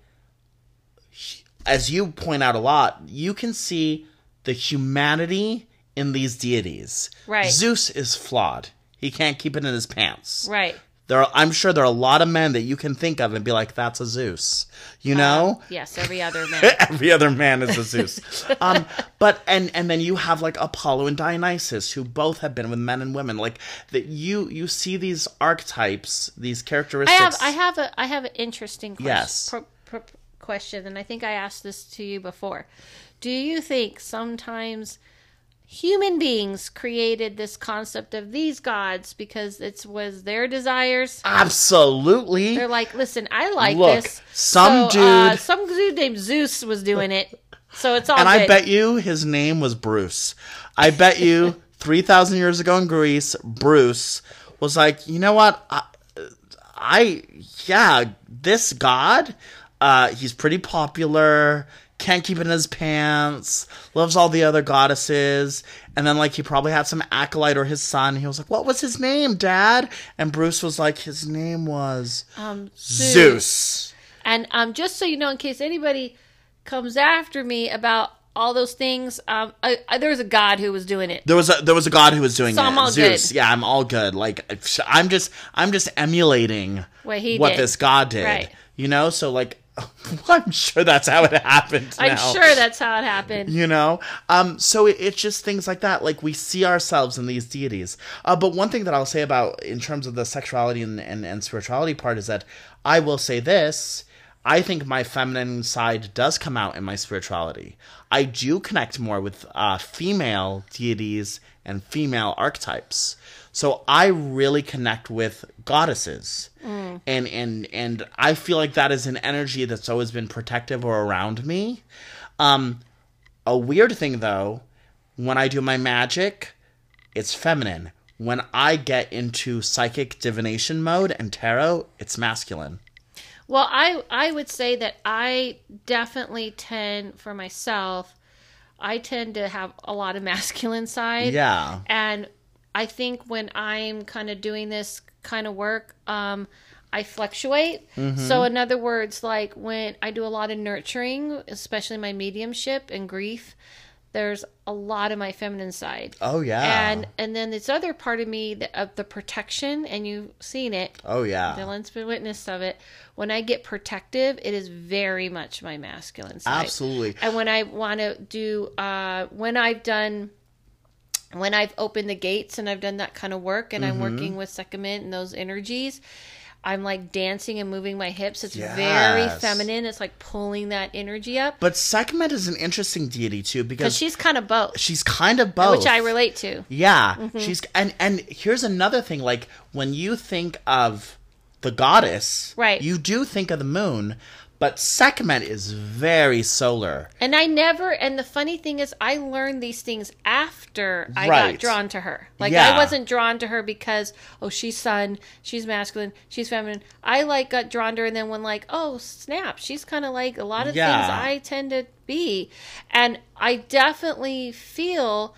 as you point out a lot, you can see the humanity in these deities. Right. Zeus is flawed. He can't keep it in his pants. Right. There, are, I'm sure there are a lot of men that you can think of and be like, "That's a Zeus," you know. Yes, every other man. Every other man is a Zeus. um, but and and then you have like Apollo and Dionysus, who both have been with men and women. Like that, you you see these archetypes, these characteristics. I have I have a I have an interesting question, Yes. pro, pro, question, and I think I asked this to you before. Do you think sometimes human beings created this concept of these gods because it was their desires? Absolutely. They're like, listen, I like Look, this. some So, uh, dude- some dude named Zeus was doing it, so it's all. and good. I bet you his name was Bruce. I bet you 3,000 years ago in Greece, Bruce was like, you know what? I, I yeah, this god, uh, he's pretty popular. Can't keep it in his pants. Loves all the other goddesses. And then, like, he probably had some acolyte or his son. He was like, "What was his name, Dad?" And Bruce was like, "His name was um, Zeus." And um, just so you know, in case anybody comes after me about all those things, um, I, I, there was a god who was doing it. There was a there was a god who was doing So it. I'm all Zeus. good. Yeah, I'm all good. Like I'm just I'm just emulating What he what this god did. Right. You know, so like I'm sure that's how it happened. I'm sure that's how it happened. You know, um, so it, it's just things like that. Like we see ourselves in these deities. Uh, but one thing that I'll say about in terms of the sexuality and, and, and spirituality part is that I will say this. I think my feminine side does come out in my spirituality. I do connect more with uh, female deities and female archetypes. So I really connect with goddesses. And and and I feel like that is an energy that's always been protective or around me. Um a weird thing though, when I do my magic, it's feminine. when I get into psychic divination mode and tarot, it's masculine. Well, I I would say that I definitely tend for myself, I tend to have a lot of masculine side. Yeah. And I think when I'm kind of doing this kind of work, um, I fluctuate. Mm-hmm. So, in other words, like when I do a lot of nurturing, especially my mediumship and grief, there's a lot of my feminine side. Oh yeah. And and then this other part of me that, of the protection, and you've seen it. oh yeah. Dylan's been witness of it. When I get protective, it is very much my masculine side. Absolutely. And when I want to do, uh, when I've done, when I've opened the gates and I've done that kind of work, and I'm Mm-hmm. working with Sekhmet and those energies, I'm like dancing and moving my hips. It's very feminine. It's like pulling that energy up But Sekhmet is an interesting deity too because because she's kind of both, she's kind of both. which I relate to. Yeah, Mm-hmm. she's and and here's another thing. Like when you think of the goddess, Right. You do think of the moon, but Sekhmet is very solar. And I never, and the funny thing is, I learned these things after I got drawn to her. Like, Yeah. I wasn't drawn to her because, oh, she's sun, she's masculine, she's feminine. I, like, got drawn to her, and then when, like, oh, snap, she's kind of like a lot of Yeah. things I tend to be. And I definitely feel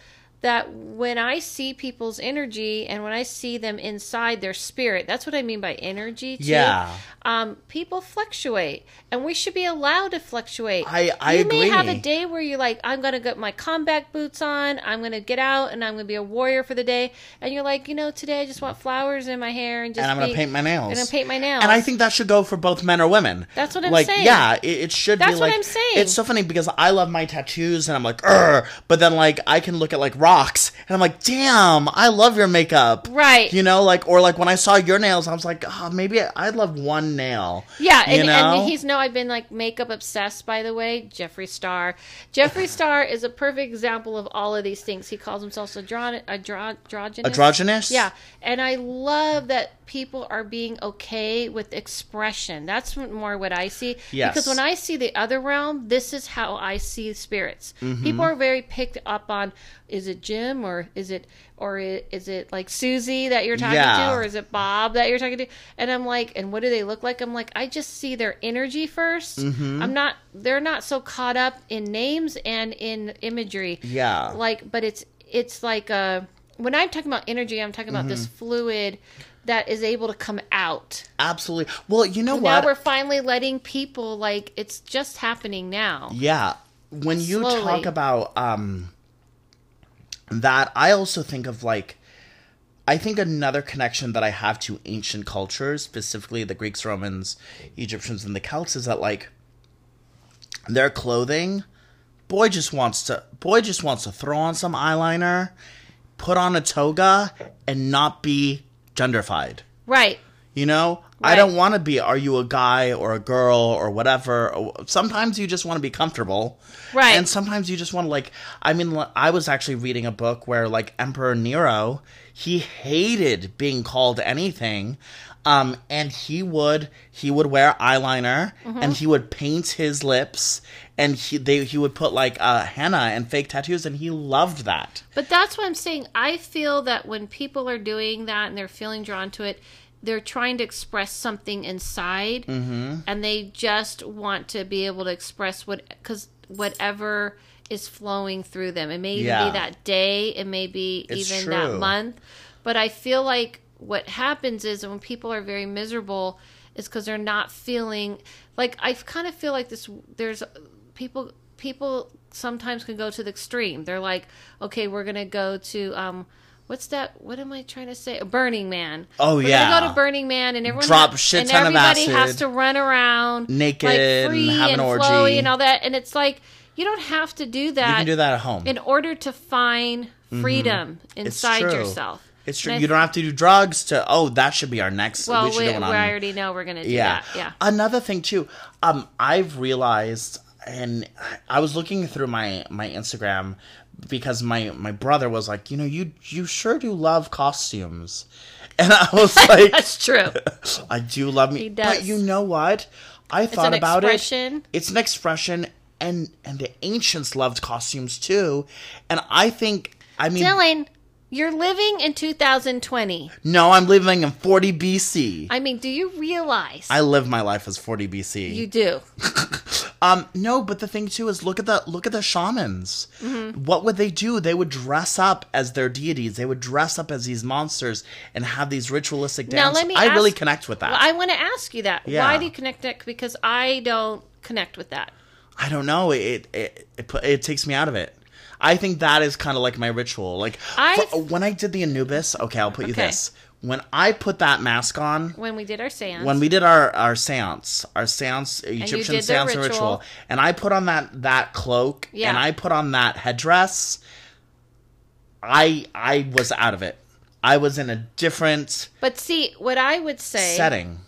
that when I see people's energy and when I see them inside their spirit, that's what I mean by energy. Too. Yeah. Um, people fluctuate, and we should be allowed to fluctuate. I- I you may have a day where you're like, I'm gonna get my combat boots on, I'm gonna get out, and I'm gonna be a warrior for the day. And you're like, you know, today I just want flowers in my hair and just And I'm gonna be- paint my nails. I'm paint my nails. And I think that should go for both men or women. That's what I'm like, saying. Yeah, it, it should That's be what like. I'm saying. It's so funny because I love my tattoos and I'm like, Ugh, but then like I can look at like rocks and I'm like, damn, I love your makeup. Right. You know, like or like when I saw your nails, I was like, oh, maybe I'd love one nail. Yeah, You and, know? and he's no, I've been like makeup obsessed. By the way, Jeffree Star. Jeffree Star is a perfect example of all of these things. He calls himself andro- andro- androgynous. Androgynous? Yeah, and I love that people are being okay with expression. That's more what I see. Yes. Because when I see the other realm, this is how I see spirits. Mm-hmm. People are very picked up on is it Jim or is it or is it like Susie that you're talking Yeah. to or is it Bob that you're talking to? And I'm like, and what do they look like? I'm like, I just see their energy 1st i Mm-hmm. I'm not. They're not so caught up in names and in imagery. Yeah. Like, but it's it's like uh when I'm talking about energy, I'm talking about this Mm-hmm. fluid that is able to come out. Absolutely. Well, you know what? Now we're finally letting people like it's just happening now. Yeah. When you Slowly. talk about um that, I also think of like I think another connection that I have to ancient cultures, specifically the Greeks, Romans, Egyptians, and the Celts, is that like their clothing, boy just wants to boy just wants to throw on some eyeliner, put on a toga, and not be genderfied. Right. You know, I don't want to be. Are you a guy or a girl or whatever? Sometimes you just want to be comfortable, Right. And sometimes you just want to like. I mean, I was actually reading a book where like Emperor Nero, he hated being called anything, um, and he would he would wear eyeliner Mm-hmm. and he would paint his lips and he they he would put like uh, henna and fake tattoos and he loved that. But that's what I'm saying. I feel that when people are doing that and they're feeling drawn to it, they're trying to express something inside, Mm-hmm. and they just want to be able to express what because whatever is flowing through them. It may even Yeah. be that day, it may be It's even true. that month. But I feel like what happens is when people are very miserable, is because they're not feeling like I kind of feel like this. There's people people sometimes can go to the extreme. They're like, okay, we're gonna go to um, what's that? What am I trying to say? Burning Man. Oh, we're yeah. go to Burning Man, and everyone Drop ha- shit and ton of everybody has to run around Naked like and free have an and orgy. flowy and all that. And it's like you don't have to do that. You can do that at home. in order to find freedom inside true. yourself. It's true. And You don't have to do drugs to. Oh, that should be our next. Well, we we, we already know we're gonna do yeah. that. Yeah. Another thing too. Um, I've realized, and I was looking through my my Instagram because my my brother was like, you know, you you sure do love costumes, and I was like, That's true. I do love me. He But you know what? I thought about expression. it. It's an expression, and and the ancients loved costumes too, and I think. I mean, Dylan, You're living in 2020. No, I'm living in 40 BC. I mean, do you realize I live my life as 40 BC. you do? Um, no, but the thing too is look at the look at the shamans. Mm-hmm. What would they do? They would dress up as their deities. They would dress up as these monsters and have these ritualistic Now, dances. let me I really connect with that. Well, I want to ask you that. Yeah. Why do you connect that? Because I don't connect with that. I don't know. It it it, pu- it takes me out of it. I think that is kind of like my ritual. Like I- for- when I did the Anubis. Okay, I'll put you Okay. this. When I put that mask on, When we did our seance, when we did our our seance, our seance Egyptian seance ritual. ritual, and I put on that that cloak, Yeah. and I put on that headdress, I I was out of it. I was in a different but see, what I would say setting.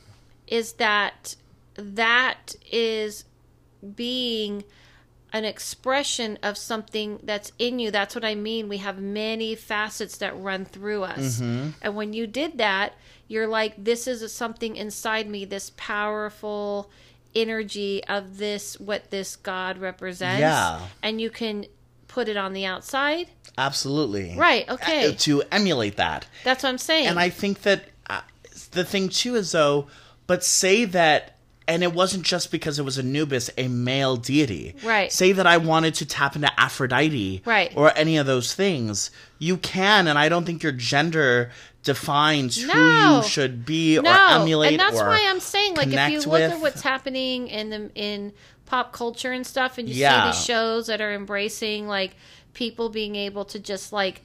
is that that is being an expression of something that's in you. That's what I mean. We have many facets that run through us. Mm-hmm. And when you did that, you're like, this is something inside me, this powerful energy of this, what this God represents. Yeah. And you can put it on the outside. Absolutely. Right, okay. Uh, to emulate that. That's what I'm saying. And I think that uh, the thing too is though, but say that, and it wasn't just because it was Anubis, a male deity. Right. Say that I wanted to tap into Aphrodite. Right. Or any of those things. You can, and I don't think your gender defines who you should be or no, emulate. and that's or why I'm saying, like, if you look at with. what's happening in the in pop culture and stuff, and you Yeah. see these shows that are embracing like people being able to just like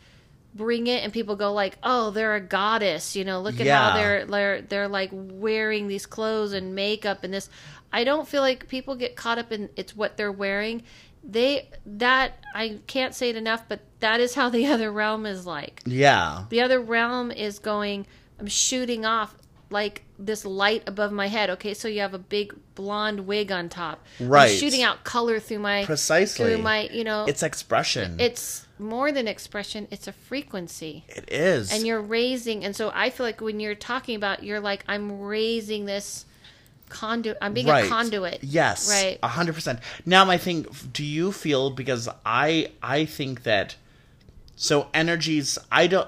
bring it, and people go like, "Oh, they're a goddess," you know. Look at how they're they're they're like wearing these clothes and makeup and this. I don't feel like people get caught up in it's what they're wearing. They that I can't say it enough, but that is how the other realm is like Yeah. the other realm is going i'm shooting off like this light above my head okay so you have a big blonde wig on top I'm Right. shooting out color through my Precisely. through my you know It's expression. it's more than expression it's a frequency it is. and you're raising and so i feel like when you're talking about you're like i'm raising this conduit i'm being a conduit Yes, right a hundred percent. Now, my thing: Do you feel because I I think that so energies I don't.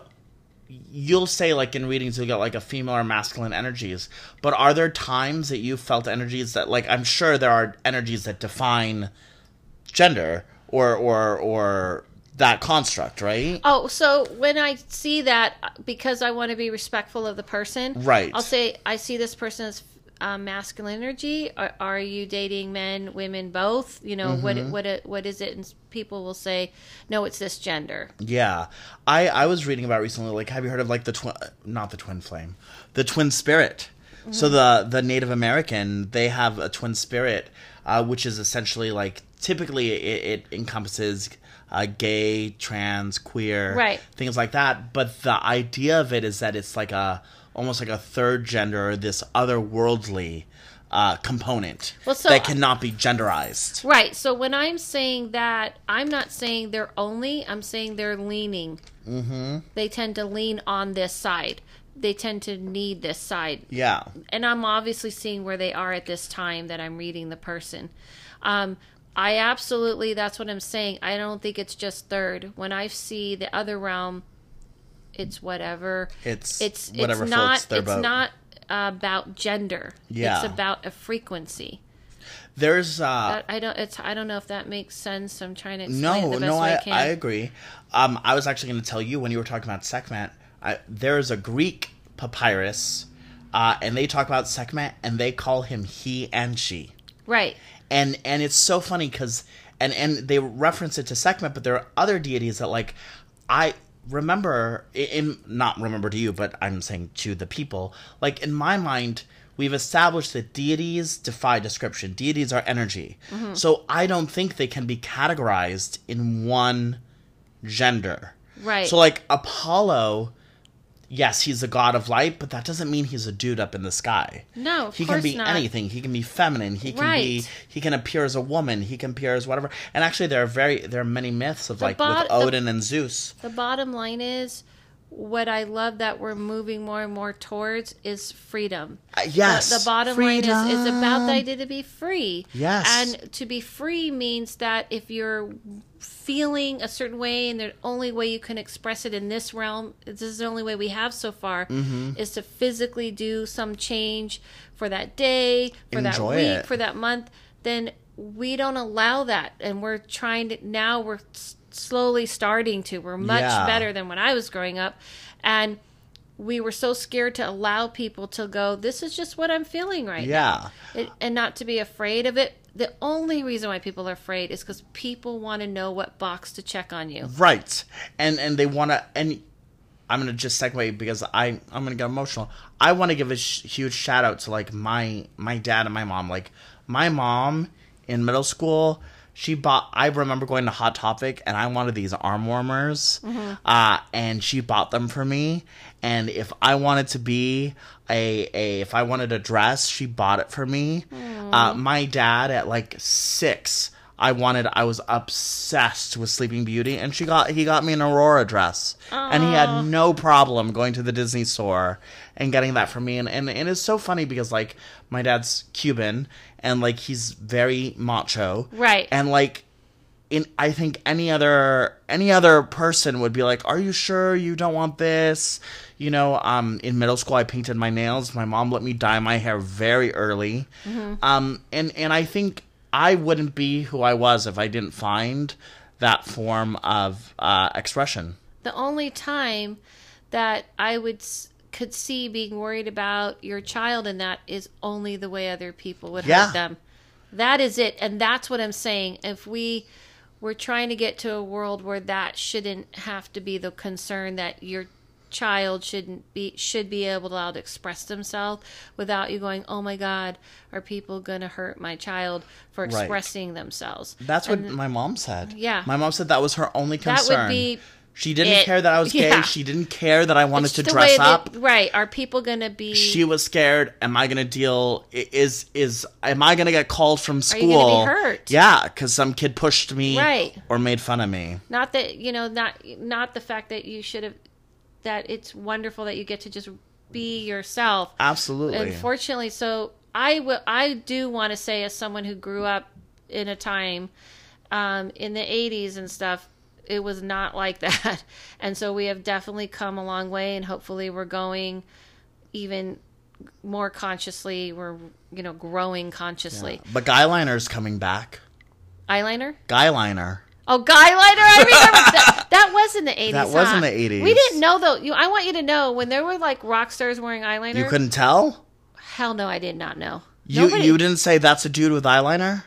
You'll say like in readings you'll get like a female or masculine energies, but are there times that you felt energies that like I'm sure there are energies that define gender or or or that construct, right? Oh, so when I see that, because I want to be respectful of the person, Right. I'll say I see this person as uh, masculine energy. Are, are you dating men, women, both? You know what? Mm-hmm. What? it- What is it? And people will say, no, it's this gender. Yeah, I I was reading about recently. Like, have you heard of like the twin? Not the twin flame, the twin spirit. So the the Native American they have a twin spirit, uh, which is essentially like typically it, it encompasses uh, gay, trans, queer, Right. things like that. But the idea of it is that it's like a almost like a third gender, or this otherworldly uh, component Well, so- that cannot be genderized. Right. So when I'm saying that, I'm not saying they're only. I'm saying they're leaning. Mm-hmm. They tend to lean on this side. They tend to need this side. Yeah. and I'm obviously seeing where they are at this time that I'm reading the person. Um, I absolutely, that's what I'm saying. I don't think it's just third. When I see the other realm, it's whatever. It's It's whatever it's floats not. It's boat. not about gender. Yeah. it's about a frequency. There's uh I don't. It's. I don't know if that makes sense. I'm trying to explain No, it the best no, I, I. I agree. Um, I was actually going to tell you when you were talking about Sekhmet. I, there's a Greek papyrus, uh, and they talk about Sekhmet, and they call him he and she, right. and and it's so funny because and and they reference it to Sekhmet, but there are other deities that like I remember in- not remember to you, but I'm saying to the people. Like in my mind, we've established that deities defy description. Deities are energy, mm-hmm. so I don't think they can be categorized in one gender. Right. So like Apollo, yes, he's a god of light, but that doesn't mean he's a dude up in the sky. No, of he can be not. anything. He can be feminine. He can be. He can appear as a woman. He can appear as whatever. And actually, there are very there are many myths of like bod- with the- Odin and Zeus. The bottom line is, what I love that we're moving more and more towards is freedom. Uh, yes, The, the bottom line is, is about the idea to be free. Yes. And to be free means that if you're feeling a certain way and the only way you can express it in this realm this is the only way we have so far Mm-hmm. is to physically do some change for that day for that week it. for that month then we don't allow that and we're trying to now we're s- slowly starting to we're much Yeah. better than when i was growing up and we were so scared to allow people to go this is just what i'm feeling right Yeah. it, and not to be afraid of it. The only reason why people are afraid is because people want to know what box to check on you. Right. And and they want to and I'm to just segue because I I'm to get emotional. I want to give a sh- huge shout out to like my my dad and my mom. Like my mom in middle school, she bought I remember going to Hot Topic and I wanted these arm warmers. Uh and she bought them for me and if I wanted to be a, a if I wanted a dress, she bought it for me. Uh my dad at like 6 I wanted I was obsessed with Sleeping Beauty and she got he got me an Aurora dress. And he had no problem going to the Disney store and getting that for me and, and and it's so funny because like my dad's Cuban and like he's very macho. Right. And like in I think any other any other person would be like, "Are you sure you don't want this?" You know, um, in middle school, I painted my nails. My mom let me dye my hair very early, um, and and I think I wouldn't be who I was if I didn't find that form of uh, expression. The only time that I would s- could see being worried about your child and that is only the way other people would Yeah. hurt them. That is it, and that's what I'm saying. If we we're trying to get to a world where that shouldn't have to be the concern that your child shouldn't be should be able to to express themselves without you going, "Oh my God, are people going to hurt my child for Right. expressing themselves?" That's what my mom said. Yeah. my mom said that was her only concern That would be she didn't it. care that I was gay. Yeah. She didn't care that I wanted It's to dress that- up. right? Are people going to be? she was scared am i gonna deal is is am i gonna get called from you school gonna be hurt? yeah because some kid pushed me Right. or made fun of me not that you know, not not the fact that you should have. That it's wonderful that you get to just be yourself. absolutely Unfortunately, so I will. I do want to say, as someone who grew up in a time um, in the '80s and stuff, it was not like that, and so we have definitely come a long way, and hopefully, we're going even more consciously. We're you know growing consciously. but guy liner's coming back Eyeliner. guy liner Oh, guy liner! I remember that. That was in the eighties. That was in the 80s. We didn't know though. You, I want you to know when there were like rock stars wearing eyeliner. you couldn't tell Hell no, I did not know. you Nobody- you didn't say that's a dude with eyeliner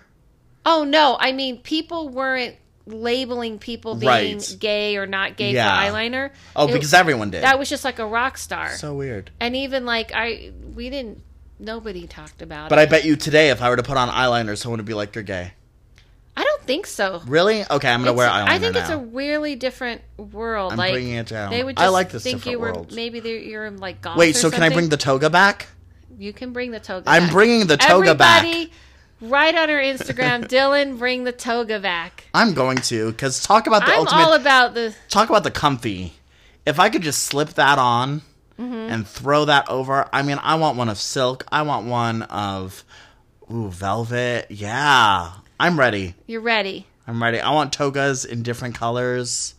Oh no, I mean people weren't labeling people being Right. gay or not gay Yeah. for eyeliner. oh It- because everyone did that was just like a rock star. so weird and even like I, we didn't. Nobody talked about but it. i bet you today if i were to put on eyeliner someone would be like you're gay I don't think so. really okay i'm gonna wear eyeliner I think now it's a really different world. I'm like bringing it down. they would I just like this think you different were world. maybe they're, you're like golf. wait or so can i bring the toga back You can bring the toga. I'm back. bringing the toga back. Write on our Instagram, Dylan, bring the toga back. i'm going to because talk about the I'm ultimate all about the. talk about the comfy. If I could just slip that on Mm-hmm. and throw that over, I mean, I want one of silk. I want one of ooh velvet. Yeah, I'm ready. You're ready. I'm ready. I want togas in different colors.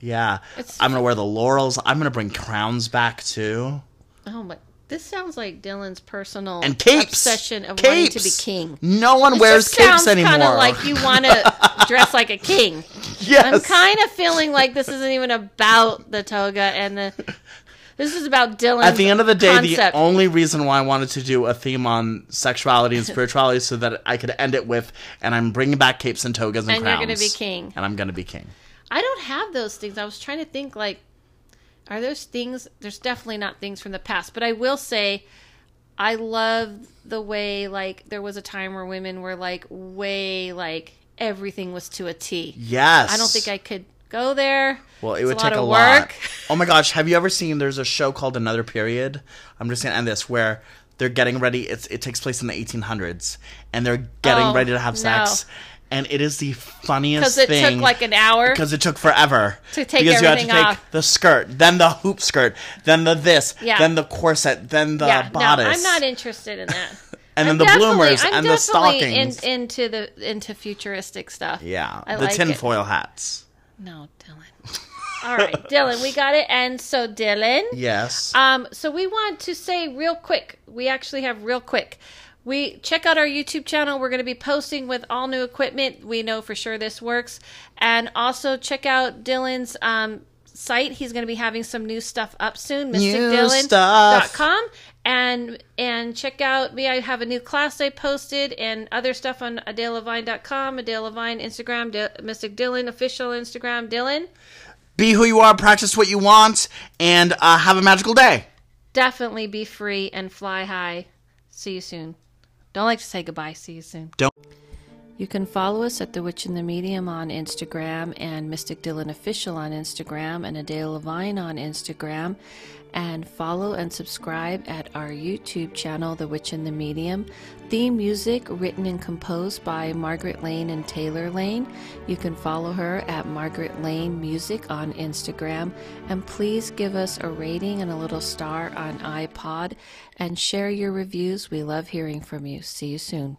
Yeah, It's- I'm gonna wear the laurels. I'm gonna bring crowns back too. Oh my! This sounds like Dylan's personal And capes. obsession of capes. wanting to be king. No one It wears just capes sounds anymore. kind of like you want to dress like a king. yes. I'm kind of feeling like this isn't even about the toga and the. This is about Dylan. At the end of the day, concept. the only reason why I wanted to do a theme on sexuality and spirituality is so that I could end it with, and I'm bringing back capes and togas and, And you're crowns. gonna be king. And I'm gonna be king. I don't have those things. I was trying to think like are those things there's definitely not things from the past, but I will say I love the way like there was a time where women were like way like everything was to a T. Yes. I don't think I could go there. Well, it It's would a take a of lot. Oh my gosh, have you ever seen? There's a show called Another Period. I'm just gonna end this where they're getting ready. It's it takes place in the 1800s, and they're getting Oh, ready to have sex, no. And it is the funniest thing. Because it took like an hour. because it took forever To take because you had to take off. the skirt, then the hoop skirt, then the this, Yeah. then the corset, then the yeah, bodice. no, I'm not interested in that. and then I'm the definitely- bloomers I'm and the definitely in- stockings. into the into futuristic stuff. yeah, I the like tinfoil hats. No, Dylan. All right, Dylan, we got it. And so, Dylan, Yes. um, so we want to say real quick. We actually have real quick. We check out our YouTube channel. We're going to be posting with all new equipment. We know for sure this works, and also check out Dylan's um, site. He's going to be having some new stuff up soon. MysticDylan.com and and check out me. I have a new class I posted and other stuff on AdeleLevine.com, Adele Levine Instagram, D- Mystic Dylan official Instagram, Dylan. Be who you are, practice what you want, and uh, have a magical day. Definitely be free and fly high. See you soon. Don't like to say goodbye. See you soon. Don't. You can follow us at The Witch in the Medium on Instagram and Mystic Dylan Official on Instagram and Adele Levine on Instagram. And follow and subscribe at our YouTube channel, The Witch in the Medium. Theme music written and composed by Margaret Lane and Taylor Lane. You can follow her at Margaret Lane Music on Instagram. And please give us a rating and a little star on iPod and share your reviews. We love hearing from you. See you soon.